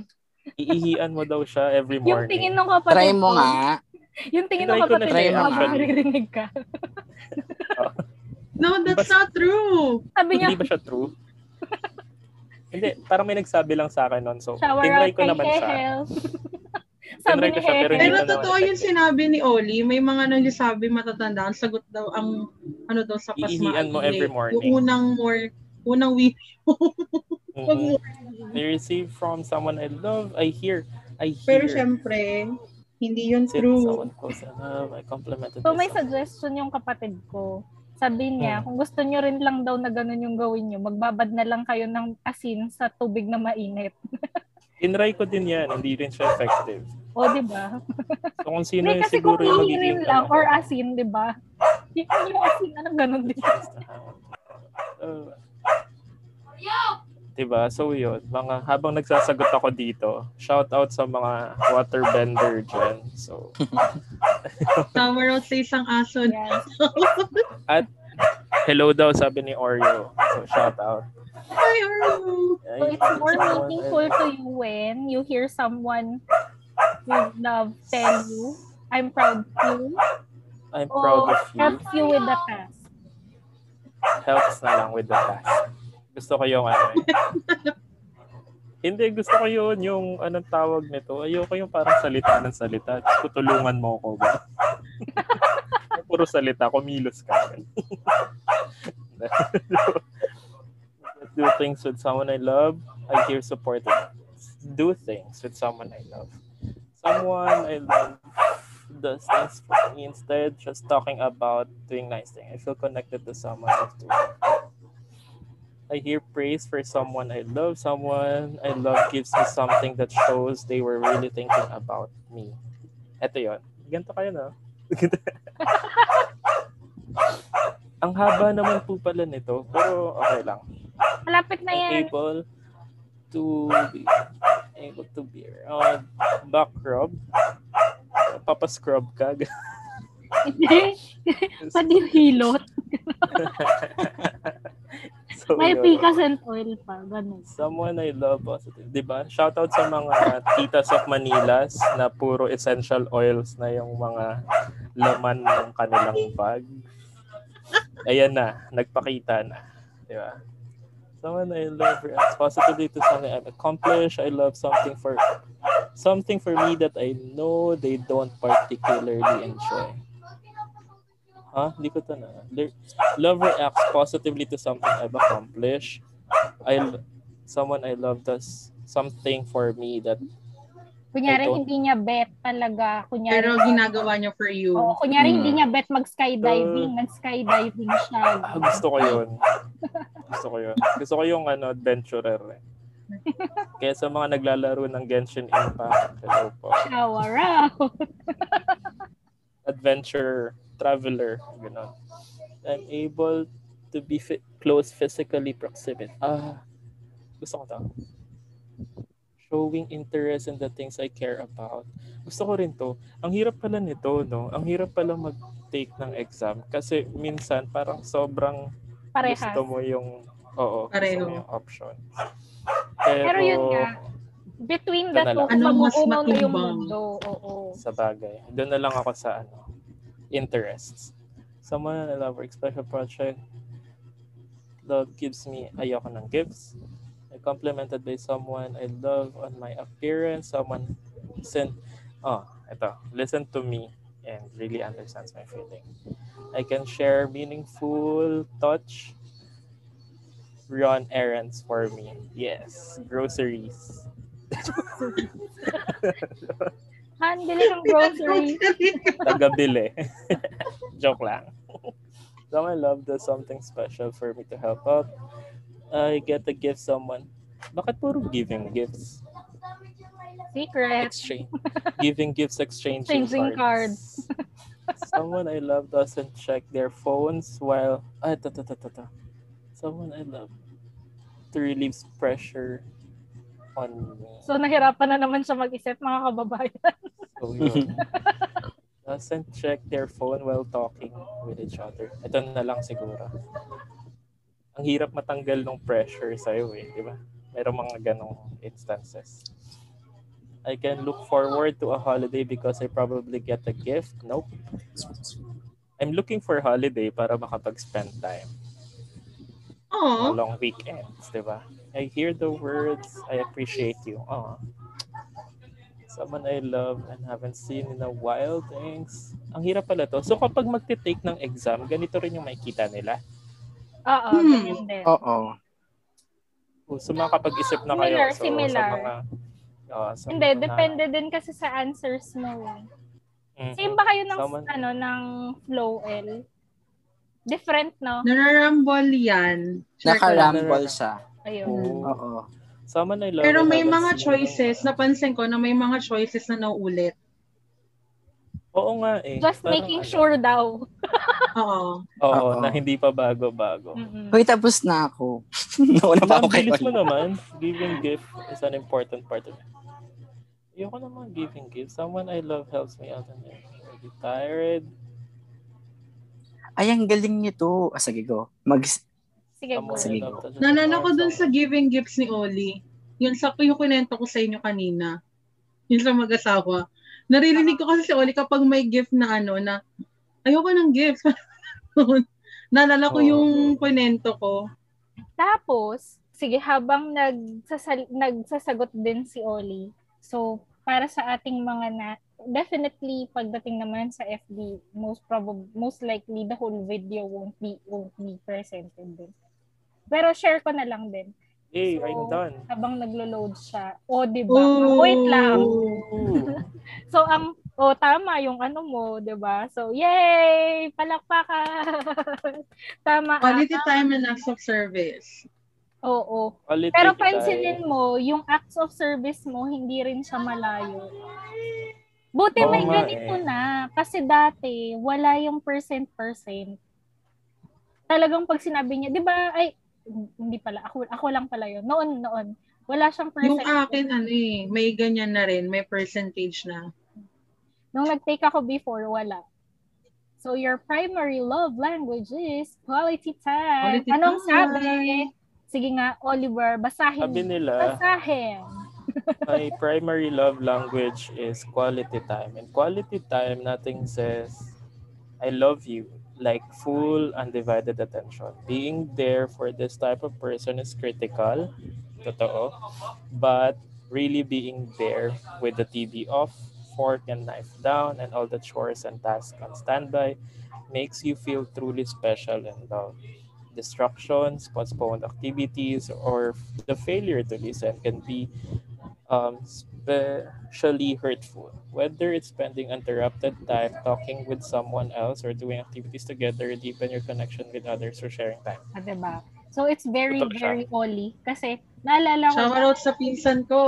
Iihian mo daw siya every yung morning. tingin ng kapatid Try mo ko, nga. [LAUGHS] Yung tingin ng ko na kapatid ko, habang actually. naririnig ka. [LAUGHS] No, that's not true. Sabi niya, Hindi ba siya true? Hindi, parang may nagsabi lang sa akin nun. So, shower tinry ko naman siya. Sabi ni siya, pero Pero totoo yung sinabi ni Oli, may mga nagsasabi matatanda, ang sagot daw ang ano daw sa pasma. Iihian mo ay every ihi. morning. Yung unang more, unang Mhm. mo. I receive from someone I love. I hear. I hear. Pero syempre, hindi yun true. someone close I love. I complimented So may suggestion yung kapatid ko. Sabi niya, Hmm. kung gusto nyo rin lang daw na ganun yung gawin nyo, magbabad na lang kayo ng asin sa tubig na mainit. [LAUGHS] Tinry ko din yan. Hindi rin siya effective. O, di ba? So kung sino Hindi yung kasi siguro kung yung magiging lang ano, or asin, di ba? Yung yung asin, anong ganun din. Uh, [LAUGHS] diba? So yun, mga habang nagsasagot ako dito, shout out sa mga waterbender dyan. So, [LAUGHS] Shower out sa isang aso. [LAUGHS] Yes. hello daw sabi ni Oreo. So, shout out. Hi, Arlo. So it's more meaningful to you when you hear someone you love tell you, I'm proud of you, I'm proud of you. helps you with the task. Helps na lang with the task. Gusto ko yung ano eh. [LAUGHS] Hindi, gusto ko yun, yung anong tawag nito. Ayoko yung parang salita ng salita. Gusto tulungan mo ko ba? [LAUGHS] Puro salita, kumilos ka. [LAUGHS] Do things with someone I love. I hear supported. Do things with someone I love. Someone I love does things for me instead just talking about doing nice things. I feel connected to someone else too. I hear praise for someone I love. Someone I love gives me something that shows they were really thinking about me. Eto yun. Ganito kayo na. [LAUGHS] Ang haba naman po pala nito, pero okay lang. Malapit na yan. Able to be able to be around back rub. Papa scrub ka. [LAUGHS] Hindi. Padihilot. [LAUGHS] so, May yun. picas and oil pa. Ganun. Someone I love positive. Di ba? Shoutout sa mga titas of Manilas na puro essential oils na yung mga laman ng kanilang bag. Ayan na. Nagpakita na. Di ba? Someone I love reacts positively to something I've accomplished. I love something for something for me that I know they don't particularly enjoy. Huh? Hindi ko to na. Love reacts positively to something I've accomplished. I someone I love does something for me that Kunyari, hindi niya bet talaga. Kunyari, Pero ginagawa niya for you. Oo, kunyari, Mm. hindi niya bet mag-skydiving. Nag-skydiving siya. ah, [LAUGHS] gusto ko yun. gusto ko yun. Gusto ko yung ano, adventurer. Eh. [LAUGHS] Kaya sa mga naglalaro ng Genshin Impact, hello po. Shower out. [LAUGHS] Adventure, traveler, gano'n. I'm able to be fi- close physically proximate. Ah, gusto ko to. Showing interest in the things I care about. Gusto ko rin to. Ang hirap pala nito, no? Ang hirap pala mag-take ng exam kasi minsan parang sobrang Parehas. gusto mo yung oo, gusto Pareho. mo yung option. Pero, Pero yun nga, between the two, mas mag-uunaw na yung mundo. Oo. sa bagay. Doon na lang ako sa ano, interests. Someone I love work special project. Love gives me ayoko ng gifts. Complimented by someone I love on my appearance. Someone listen, oh, ito, listen to me and really understands my feeling. I can share meaningful touch. Run errands for me. Yes, groceries. Han, bili ng grocery. Tagabili. [LAUGHS] [LAUGHS] Joke lang. So I love does something special for me to help out. I get to give someone. Bakit puro giving gifts? Secret. Exchange. giving gifts, exchanging, Exchanging cards. Someone I love doesn't check their phones while... Ah, ito, ito, ito, ito, ito. Someone I love to relieve pressure on me. So, nahirapan na naman siya mag-isip, mga kababayan. So, yun. [LAUGHS] Doesn't check their phone while talking with each other. Ito na lang siguro. Ang hirap matanggal ng pressure sa'yo eh, di ba? Merong mga ganong instances. I can look forward to a holiday because I probably get a gift. Nope. I'm looking for holiday para makapag-spend time. Aw, Long weekends, di ba? I hear the words, I appreciate you. Aw. Someone I love and haven't seen in a while, thanks. Ang hirap pala to. So kapag magte-take ng exam, ganito rin yung makikita nila. Oo, Hmm. ganyan din. Oo. So makapag-isip na kayo. Similar, So, similar. Sa mga, ah, sa Hindi, mga- depende din kasi sa answers mo. Mhm. Same ba kayo ng, Someone- ano, ng flow L? Different, no? nararambol yan. Lang. Nakarambol siya. Ayun. Oo. Oo. I love Pero may mga choices, napansin ko na may mga choices na nauulit. Oo nga eh. Just Parang making ano, sure daw. [LAUGHS] Oo. Oo, Oo. na hindi pa bago-bago. Mm-mm. Hoy, tapos na ako. [LAUGHS] Nauna pa ako Ang kay bilis mo naman. Giving gift is an important part of it. Ayoko naman giving gift. Someone I love helps me out. And tired. Ay, ang galing nito. Ah, sige, go. Mag, Sige, go. Sige. Naalala my ko dun sa giving gifts ni Oli. Yun sa yung kunento ko sa inyo kanina. Yun sa mag-asawa. Naririnig ko kasi si Oli kapag may gift na ano na ayoko ng gift. [LAUGHS] Naalala ko Oo. yung kunento ko. Tapos, sige, habang nagsasal- nagsasagot din si Oli, so, para sa ating mga na, definitely, pagdating naman sa FB, most probably, most likely, the whole video won't be, won't be presented din. Pero share ko na lang din. Hey, So, I'm done. Habang naglo-load siya. O, di ba? Oh. Wait lang. [LAUGHS] So, ang, o, tama yung ano mo, di ba? So, yay! Palakpakan! [LAUGHS] tama. Quality ah. time and acts of service. Oo. Quality Pero pansinin mo, yung acts of service mo, hindi rin siya malayo. Buti Oo may ganito eh. na. Kasi dati, wala yung percent-percent. Talagang pag sinabi niya, di ba, ay, hindi pala, ako, ako lang pala yun. Noon, noon. Wala siyang percent. Yung akin, ano eh, may ganyan na rin, may percentage na. Nung nag-take ako before, wala. So your primary love language is quality time. Quality Anong time. sabi? Sige nga, Oliver, basahin. Sabi nila, Basahin. [LAUGHS] my primary love language is quality time. And quality time, nothing says, I love you, like full undivided attention. Being there for this type of person is critical, totoo. But really being there with the TV off, fork and knife down, and all the chores and tasks on standby makes you feel truly special and loved. Distractions, postponed activities, or the failure to listen can be um, especially hurtful. Whether it's spending interrupted time talking with someone else or doing activities together, deepen your connection with others or sharing time. Ah, diba? So it's very, Totoo siya. very Oli. Kasi naalala ko, Shout out sa pinsan ko.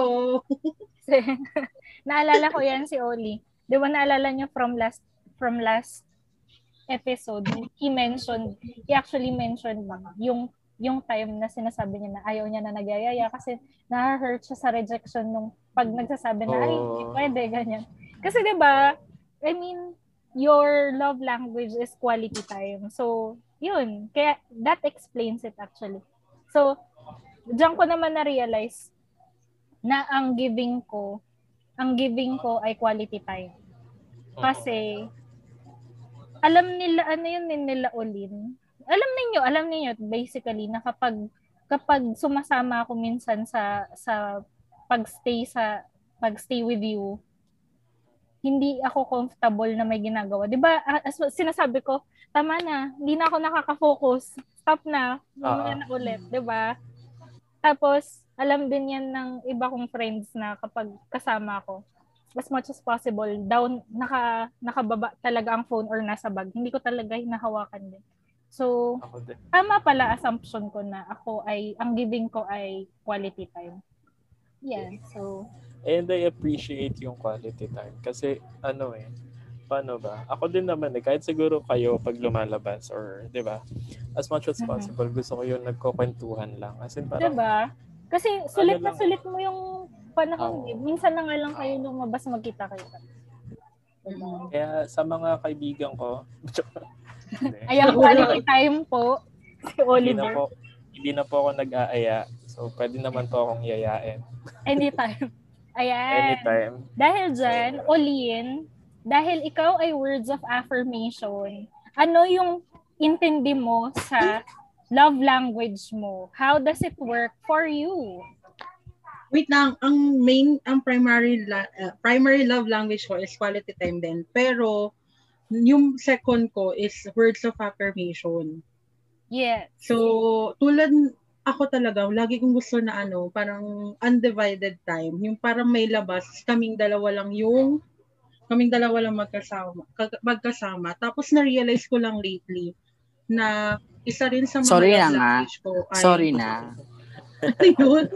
kasi, [LAUGHS] naalala ko yan si Oli. Di ba naalala niyo from last from last episode, he mentioned, he actually mentioned lang yung yung time na sinasabi niya na ayaw niya na nagyayaya kasi na-hurt siya sa rejection nung pag nagsasabi na ay hindi pwede ganyan. Kasi 'di ba? I mean, your love language is quality time. So, yun. Kaya that explains it actually. So, diyan ko naman na-realize na ang giving ko, ang giving ko ay quality time. Kasi, alam nila, ano yun nila Olin? Alam ninyo, alam ninyo basically na kapag kapag sumasama ako minsan sa sa pagstay sa pagstay with you, hindi ako comfortable na may ginagawa. 'Di ba? as- Sinasabi ko, tama na, hindi na ako nakaka-focus. Stop na. Mamaya Ah. na ulit, 'di ba? Tapos, alam din yan ng iba kong friends na kapag kasama ako, as much as possible, down, naka, nakababa talaga ang phone or nasa bag. Hindi ko talaga hinahawakan din. So, tama pala assumption ko na ako ay, ang giving ko ay quality time. Yeah, so, And I appreciate yung quality time. Kasi ano eh, paano ba? Ako din naman eh, kahit siguro kayo pag lumalabas or, di ba, as much as Mhm. possible, gusto ko yung nagkukwentuhan lang. As in parang, diba? Kasi sulit na lang. sulit mo yung panahon. Oo. eh. Minsan na nga lang kayo lumabas magkita-kita. kaya sa mga kaibigan ko, [LAUGHS] Ayan, [LAUGHS] quality time po. Si hindi na Oliver. po, hindi na po ako nag-aaya. So, pwede naman po akong yayain. Anytime. [LAUGHS] Ayan. Anytime. Dahil dyan, Olin, dahil ikaw ay words of affirmation, ano yung intindi mo sa love language mo? How does it work for you? Wait lang, ang main, ang primary la- uh, primary love language ko is quality time din. Pero, yung second ko is words of affirmation. Yes. So, tulad ako talaga, lagi kong gusto na ano, parang undivided time. Yung parang may labas, kaming dalawa lang yung, kaming dalawa lang magkasama. kag- magkasama. Tapos na-realize ko lang lately na isa rin sa mga Sorry na nga. ko ay, Sorry na. [LAUGHS] yun.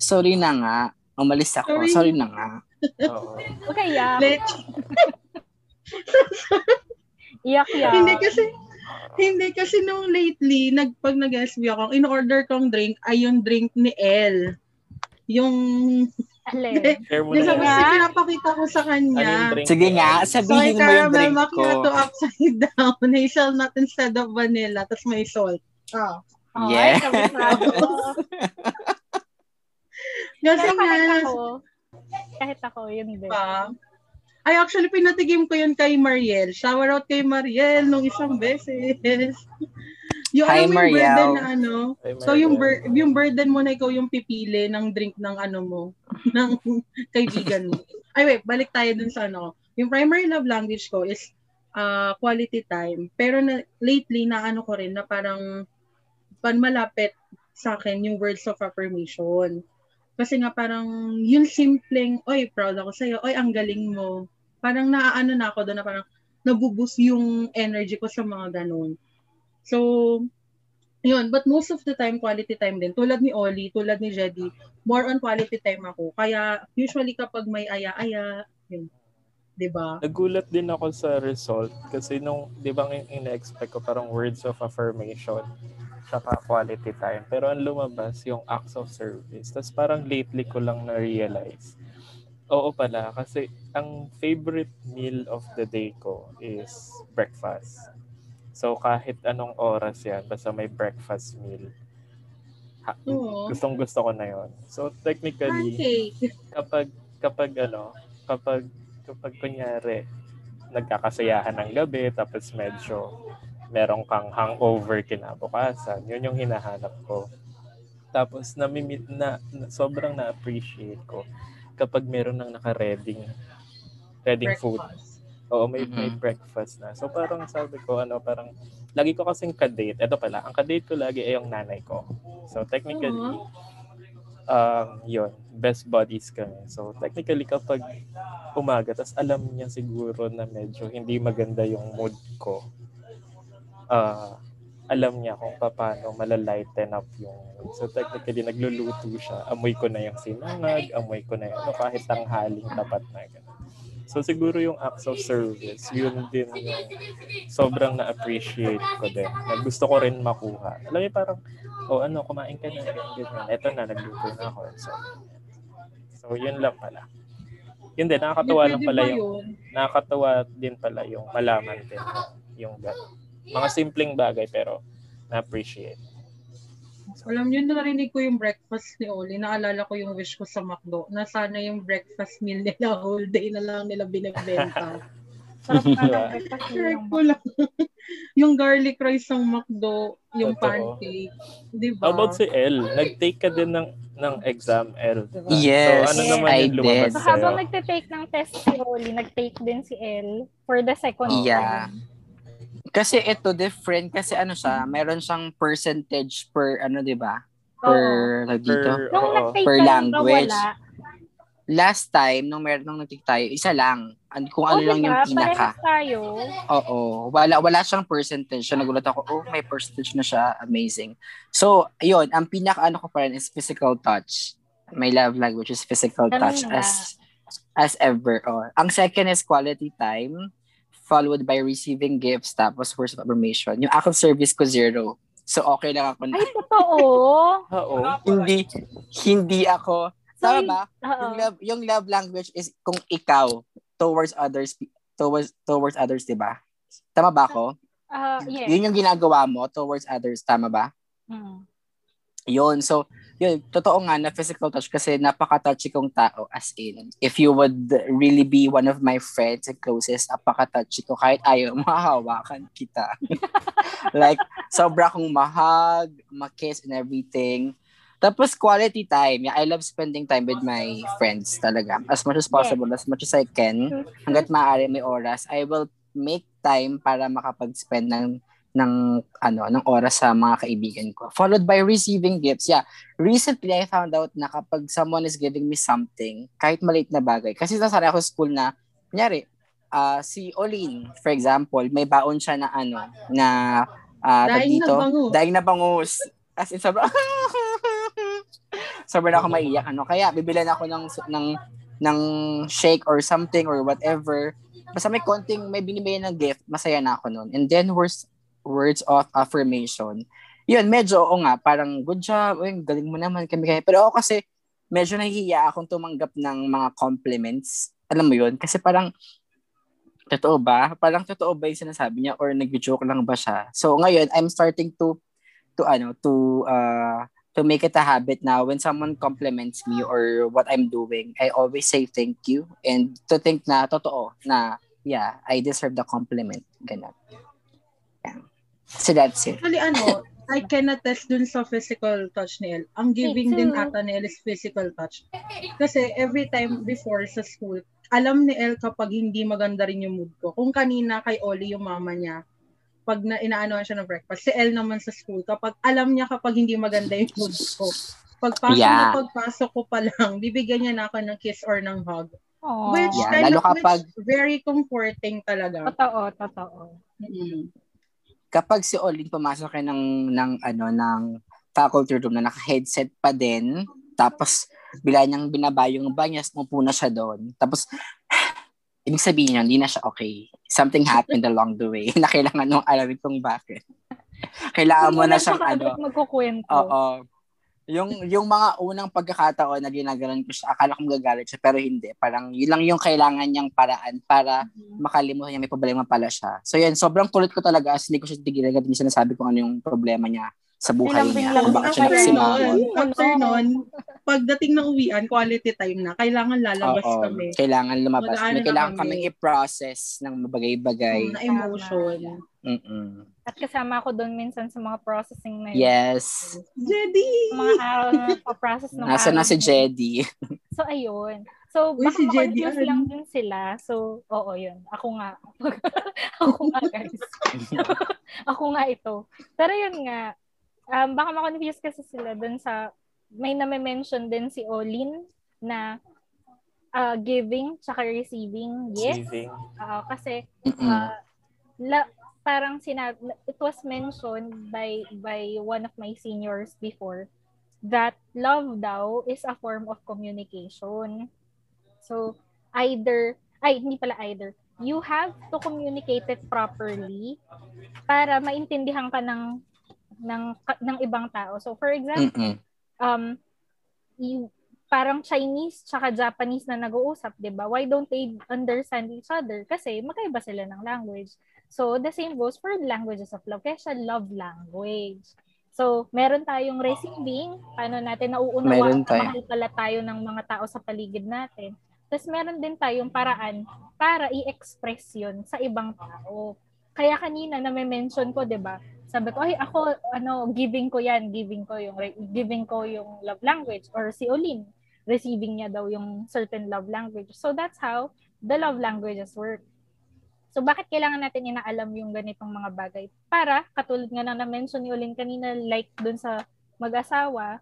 Sorry na nga. Umalis ako. Sorry. Sorry na nga. Oo. Okay, yak. Let, [LAUGHS] Iyak, yak. hindi kasi, hindi kasi nung lately, nag, pag nag-SB ako, in-order kong drink ay yung drink ni Elle. Yung, Alin? [LAUGHS] Share mo na yan. kasi pinapakita ko sa Ano kanya. drink Sige nga, sabihin mo yung caramel drink ko. macchiato upside [LAUGHS] down. Hazelnut instead of vanilla. Tapos may salt. Ah. Oh, Yeah. ay. Kasi [LAUGHS] kahit nga, ako, kahit ako, yun din. pa, ay actually pinatigim ko yun kay Mariel. Shower out kay Mariel nung isang beses. [LAUGHS] yung Hi, yung Mariel. burden na ano. Ay, So yung bur- yung burden mo na ikaw yung pipili ng drink ng ano mo, [LAUGHS] ng kaibigan mo. Ay wait, balik tayo dun sa ano. Yung primary love language ko is uh, quality time. Pero na, lately na ano ko rin na parang pan malapit sa akin yung words of affirmation. Kasi nga parang yung simpleng, oy, proud ako sa'yo, oy, ang galing mo. Parang naaano na ako doon na parang nabubus yung energy ko sa mga ganun. So, yun. But most of the time, quality time din. Tulad ni Oli, tulad ni Jedi, more on quality time ako. Kaya usually kapag may aya-aya, yun. 'Di ba? Nagulat din ako sa result kasi nung, di ba, in- in-expect ko parang words of affirmation tsaka quality time. Pero ang lumabas yung acts of service. Tapos parang lately ko lang na-realize. Oo pala, kasi ang favorite meal of the day ko is breakfast. So kahit anong oras yan, basta may breakfast meal, ha, Oo. gustong gusto ko na yon. So technically, Pancake. kapag kapag ano, kapag kapag kunyari nagkakasayahan ng gabi tapos medyo meron kang hangover kinabukasan, yun yung hinahanap ko. Tapos namimit na, na sobrang na-appreciate ko kapag meron nang naka-ready ready food. Oo, may, may Mhm. breakfast na. So parang sabi ko, ano, parang lagi ko kasing kadate. Ito pala, ang kadate ko lagi ay yung nanay ko. So technically, um, yun, best buddies kami. So technically, kapag umaga, tas alam niya siguro na medyo hindi maganda yung mood ko, ah alam niya kung paano malalighten up yung. So technically, nagluluto siya. Amoy ko na yung sinangag, amoy ko na yung ano, kahit tanghaling tapat na gano'n. So siguro yung acts of service, yun din yung sobrang na-appreciate ko din. Na gusto ko rin makuha. Alam mo parang, o oh, ano, kumain ka na, ganyan. Eto na, nagluto na ako. So, so yun lang pala. Yun din, nakakatawa lang pala yung, yun? nakakatawa din pala yung malaman din yung gano'n. Mga simpleng bagay pero na-appreciate. Alam niyo, narinig ko yung breakfast ni Oli. Naalala ko yung wish ko sa McDo. Na sana yung breakfast meal nila [LAUGHS] whole day na lang nila binibenta. [LAUGHS] Sarap Diba? na Correct yung ko lang. [LAUGHS] yung garlic rice ng McDo, yung Totoo. pancake. Di ba? How about si El? Nag-take ka din ng ng exam, El, di ba? Yes, so, ano Yes. naman I did. So, habang nagte-take ng test si Oli, nag-take din si El for the second Yeah. time. Kasi ito different kasi ano siya, meron siyang percentage per ano 'di ba? Per like dito. Per, nag-take Per language. wala. Last time nung meron nung nagtik tayo, isa lang. An kung ano Oh, lang yung diba? pinaka. Tayo. Oo, wala wala siyang percentage. So nagulat ako, oh, may percentage na siya. Amazing. So, ayun, ang pinaka ano ko pa rin is physical touch. My love language is physical touch nga. as as ever. Oh. Ang second is quality time followed by receiving gifts tapos words of affirmation. Yung active service ko zero. So okay lang ako na. Ay, totoo. [LAUGHS] Oo. hindi hindi ako So, tama ba? Oo. Yung love yung love language is kung ikaw towards others towards towards others, 'di ba? Tama ba ako? Ah, yes. Yun yung ginagawa mo towards others, tama ba? Mm. Yun. So, yun, totoo nga na physical touch kasi napaka-touchy kong tao as in. If you would really be one of my friends and closest, napaka-touchy ko kahit ayaw [LAUGHS] mahawakan kita. [LAUGHS] like, sobra kong mahag, makiss and everything. Tapos quality time. Yeah, I love spending time with my friends talaga. As much as possible, as much as I can. Hanggat maaari may oras, I will make time para makapag-spend ng ng ano ng oras sa mga kaibigan ko. Followed by receiving gifts. Yeah. Recently I found out na kapag someone is giving me something, kahit maliit na bagay. Kasi nasari ako sa school na kunyari, ah, si Olin, for example, may baon siya na ano, na uh, Daing na dito, bangus. daing na bangus. As in, sobrang, [LAUGHS] sobrang ako maiyak. Ano. Kaya, bibilan ako ng, ng, ng shake or something or whatever. Basta may konting, may binibigyan ng gift, masaya na ako nun. And then, words, words of affirmation. Yun, medyo, oo nga, parang, good job, uy, galing mo naman kami kaya. Pero ako kasi, medyo nahihiya akong tumanggap ng mga compliments. Alam mo yun? Kasi parang, totoo ba? Parang totoo ba yung sinasabi niya or nag-joke lang ba siya? So ngayon, I'm starting to to ano, to uh to make it a habit now when someone compliments me or what I'm doing, I always say thank you and to think na totoo na yeah, I deserve the compliment. Ganun. So that's it. Actually, ano, I can attest dun sa physical touch ni El. Ang giving din ata ni El is physical touch. Kasi every time before sa school, alam ni El kapag hindi maganda rin yung mood ko. Kung kanina kay Oli yung mama niya, pag na, inaanoan siya ng breakfast, si El naman sa school, kapag alam niya kapag hindi maganda yung mood ko, pagpasok Yeah. na pagpasok ko pa lang, bibigyan niya na ako ng kiss or ng hug. Oh, Which Yeah, kind lalo of, kapag- which very comforting talaga. Totoo, totoo. Mm. Kapag si Olin pumasok kayo ng, ng, ano, ng faculty room na naka-headset pa din, tapos bila niyang binaba yung banyas, umupo na siya doon. Tapos, [SIGHS] ibig sabihin niya, hindi na siya okay. Something happened along the way [LAUGHS] na kailangan nung alamin kung bakit. Kailangan mo na siyang ano, magkukwento. oo. Yung yung mga unang pagkakataon na ginagalan ko siya, akala ko magagalit siya, pero hindi. Parang yun lang yung kailangan niyang paraan para Mm-hmm. makalimutan niya may problema pala siya. So yun, sobrang kulit ko talaga as hindi ko siya tigilan hindi sinasabi kung ano yung problema niya sa buhay niya. lang Kung bakit siya nun, after nun, pagdating ng uwian, quality time na, kailangan lalabas Oo, kami. kailangan lumabas. May kailangan kami. kaming i-process ng mabagay-bagay. Na emotion. Mm-mm. At kasama ako doon minsan sa mga processing na yun. Yes. Jedi! Mga araw na nagpa-process ng Nasa na si. Jedy. [LAUGHS] So, ayun. So, Uy, baka si ma-confuse ano? lang din sila. So, oo, yun. Ako nga. [LAUGHS] ako nga, guys. [LAUGHS] ako nga ito. Pero yun nga, um, baka ma-confuse kasi sila dun sa, may name-mention din si Olin na uh, giving tsaka receiving. Yes. Giving. Oo, kasi uh, la, parang sinab it was mentioned by by one of my seniors before that love daw is a form of communication. So either ay hindi pala either you have to communicate it properly para maintindihan ka ng ng ng ibang tao. So for example, Mm-mm. um you, parang Chinese tsaka Japanese na nag-uusap, 'di ba? Why don't they understand each other? Kasi magkaiba sila ng language. So the same goes for languages of love. Kaya love language. So, meron tayong receiving, paano natin nauunawaan na mahal pala tayo ng mga tao sa paligid natin. Tapos meron din tayong paraan para i-express yun sa ibang tao. Kaya kanina na may mention ko, 'di ba? Sabi ko, ay ako ano, giving ko 'yan, giving ko yung giving ko yung love language or si Olin, receiving niya daw yung certain love language. So that's how the love languages work. So bakit kailangan natin inaalam yung ganitong mga bagay? Para katulad nga na na-mention ni Olin kanina like dun sa mag-asawa,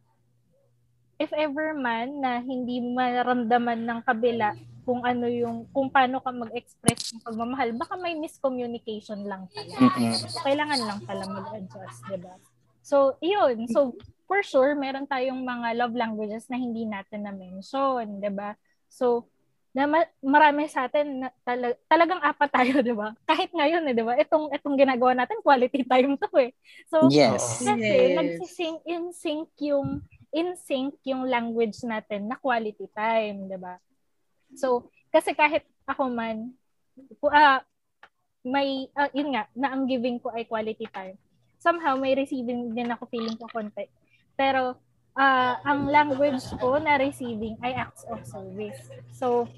if ever man na hindi maramdaman ng kabila kung ano yung kung paano ka mag-express ng pagmamahal, baka may miscommunication lang pala. Mm-mm. So, kailangan lang pala mag-adjust, di ba? So, iyon. So, for sure, meron tayong mga love languages na hindi natin na-mention, di ba? So, na ma- marami sa atin na tala- talagang apat tayo, di ba? Kahit ngayon, eh, di ba? Itong, itong ginagawa natin, quality time to eh. So, Yes. kasi Yes. nagsisync in sync yung in sync yung language natin na quality time, 'di ba? So, kasi kahit ako man ah may ah, yun nga na ang giving ko ay quality time. Somehow may receiving din ako feeling ko konti. Pero ah, ang language ko na receiving ay acts of service. So,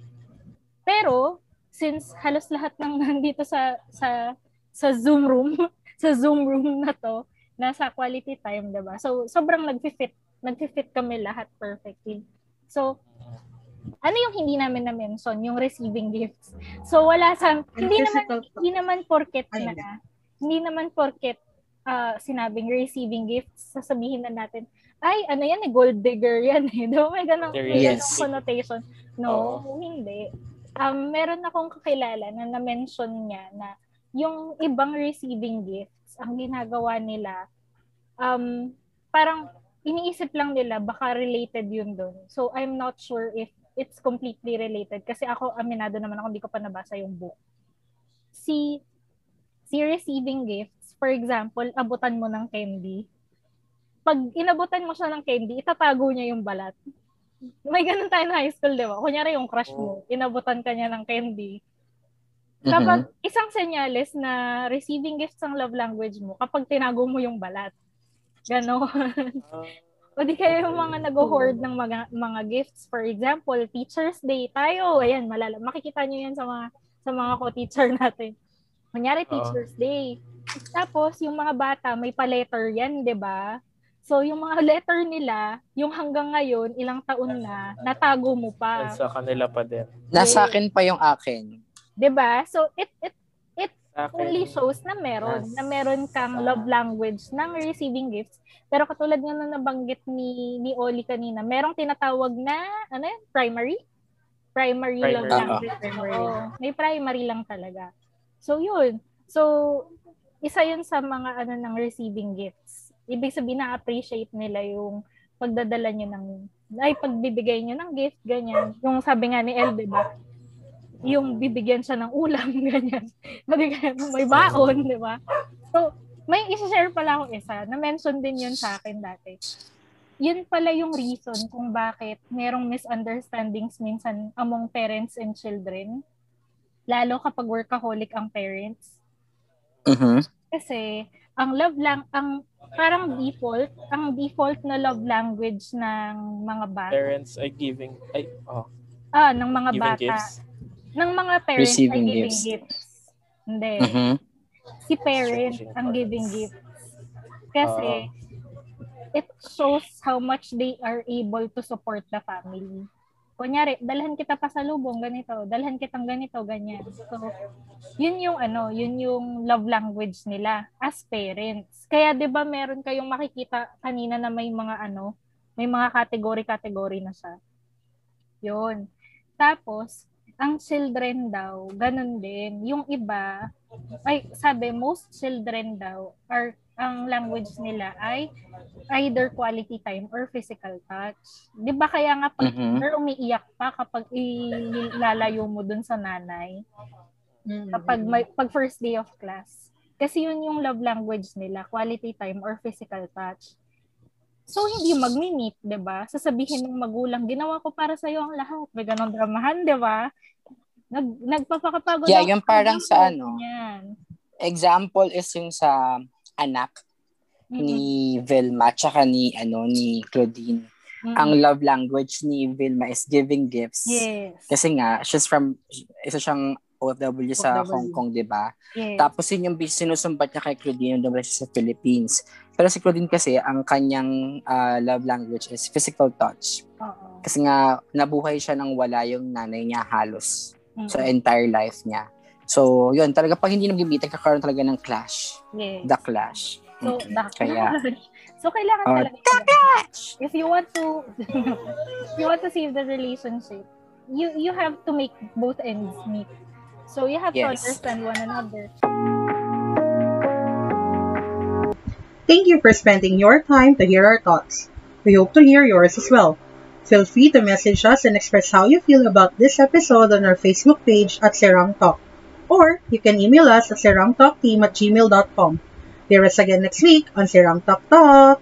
pero since halos lahat ng [LAUGHS] nandito sa sa sa Zoom room, [LAUGHS] sa Zoom room na to, nasa quality time, 'di ba? So, sobrang nagfi-fit, nagfi-fit kami lahat perfectly. So, ano yung hindi namin na mention, yung receiving gifts. So, wala sa hindi naman hindi naman porket Ay, na hindi naman porket ah, sinabing receiving gifts, sasabihin na natin, ay, ano yan eh, gold digger yan eh. [LAUGHS] Di ba? May ganong, Yes. ganong connotation. No, hindi. Um, meron akong kakilala na na-mention niya na yung ibang receiving gifts, ang ginagawa nila, um, parang iniisip lang nila baka related yun doon. So, I'm not sure if it's completely related. Kasi ako, aminado naman ako, hindi ko pa nabasa yung book. Si, si receiving gifts, for example, abutan mo ng candy. Pag inabutan mo siya ng candy, itatago niya yung balat. May ganun tayo na high school, di ba? Kunyari yung crush mo, inabutan ka niya ng candy. Kapag isang senyales na receiving gifts ang love language mo, kapag tinago mo yung balat. Ganon. O di kaya yung mga nag-hoard ng mga, mga gifts. For example, Teacher's Day tayo. Ayan, malala. Makikita nyo yan sa mga sa mga ko-teacher [LAUGHS] natin. Kunyari. Teacher's Day. Tapos, yung mga bata, may pa-letter yan, di ba? So, yung mga letter nila, yung hanggang ngayon, ilang taon na, natago mo pa. Sa kanila pa din. Nasa akin pa yung akin. 'Di ba? So it it Akin, only shows na meron, Yes. na meron kang love language ng receiving gifts. Pero katulad nga na nabanggit ni ni Oli kanina, merong tinatawag na ano yun? Primary? Primary, love Primary. language. Primary. Oo, may primary lang talaga. So yun. So isa yun sa mga ano ng receiving gifts. Ibig sabihin na-appreciate nila yung pagdadala nyo ng ay pagbibigay nyo ng gift, ganyan. Yung sabi nga ni El, di ba? Yung bibigyan siya ng ulam, [LAUGHS] ganyan. Mabigyan mo may baon, di ba? So, may isa-share pala akong isa. Na-mention din yun sa akin dati. yun pala yung reason kung bakit merong misunderstandings minsan among parents and children. Lalo kapag workaholic ang parents. Mhm. Kasi ang love lang ang parang default, ang default na love language ng mga bata. Parents ay giving, ay, oh, Ah, ng mga giving bata. gifts. Ng mga parents Receiving ay giving gifts. gifts. Hindi. Mhm. Si parent ang giving gifts. Kasi it shows how much they are able to support the family. Kunyari, dalhan kita pa sa lubong, ganito. Dalhan kitang ganito, ganyan. So, yun yung ano, yun yung love language nila as parents. Kaya 'di ba meron kayong makikita kanina na may mga ano, may mga category-category na siya. Yun. Tapos, ang children daw, ganun din. Yung iba, ay sabi most children daw are ang language nila ay either quality time or physical touch. 'Di ba kaya nga pag Mhm. or umiiyak pa kapag ilalayo mo dun sa nanay Mm. kapag may, pag first day of class. Kasi yun yung love language nila, quality time or physical touch. So, hindi magmi-meet, di ba? Sasabihin ng magulang, ginawa ko para sa'yo ang lahat. May ganong dramahan, di ba? Nag, nagpapakapagod Yeah, yung parang sa ano, Yan. Example is yung sa anak ni Vilma tsaka ni ano ni Claudine. Ang love language ni Vilma is giving gifts. Yes. Kasi nga, she's from, isa siyang OFW sa OFW. Hong Kong, di ba? yes. Tapos yun yung sinusumbat niya kay Claudine nung siya sa Philippines. Pero si Claudine kasi, ang kanyang ah, love language is physical touch. Oo. Kasi nga, nabuhay siya nang wala yung nanay niya halos Mm-mm. sa entire life niya. So, yun, talaga pag hindi nag-meet, kakaroon talaga ng clash. yes. The clash. So, Mm-mm. the Kaya, so kailangan Oh, talaga talaga. If you want to [LAUGHS] if you want to save the relationship, you you have to make both ends meet. So you have to Yes. understand one another. Thank you for spending your time to hear our thoughts. We hope to hear yours as well. Feel free to message us and express how you feel about this episode on our Facebook page at Serang Talk. Or you can email us at serangtalkteam at gmail.com. Hear us again next week on Serang Talk Talk!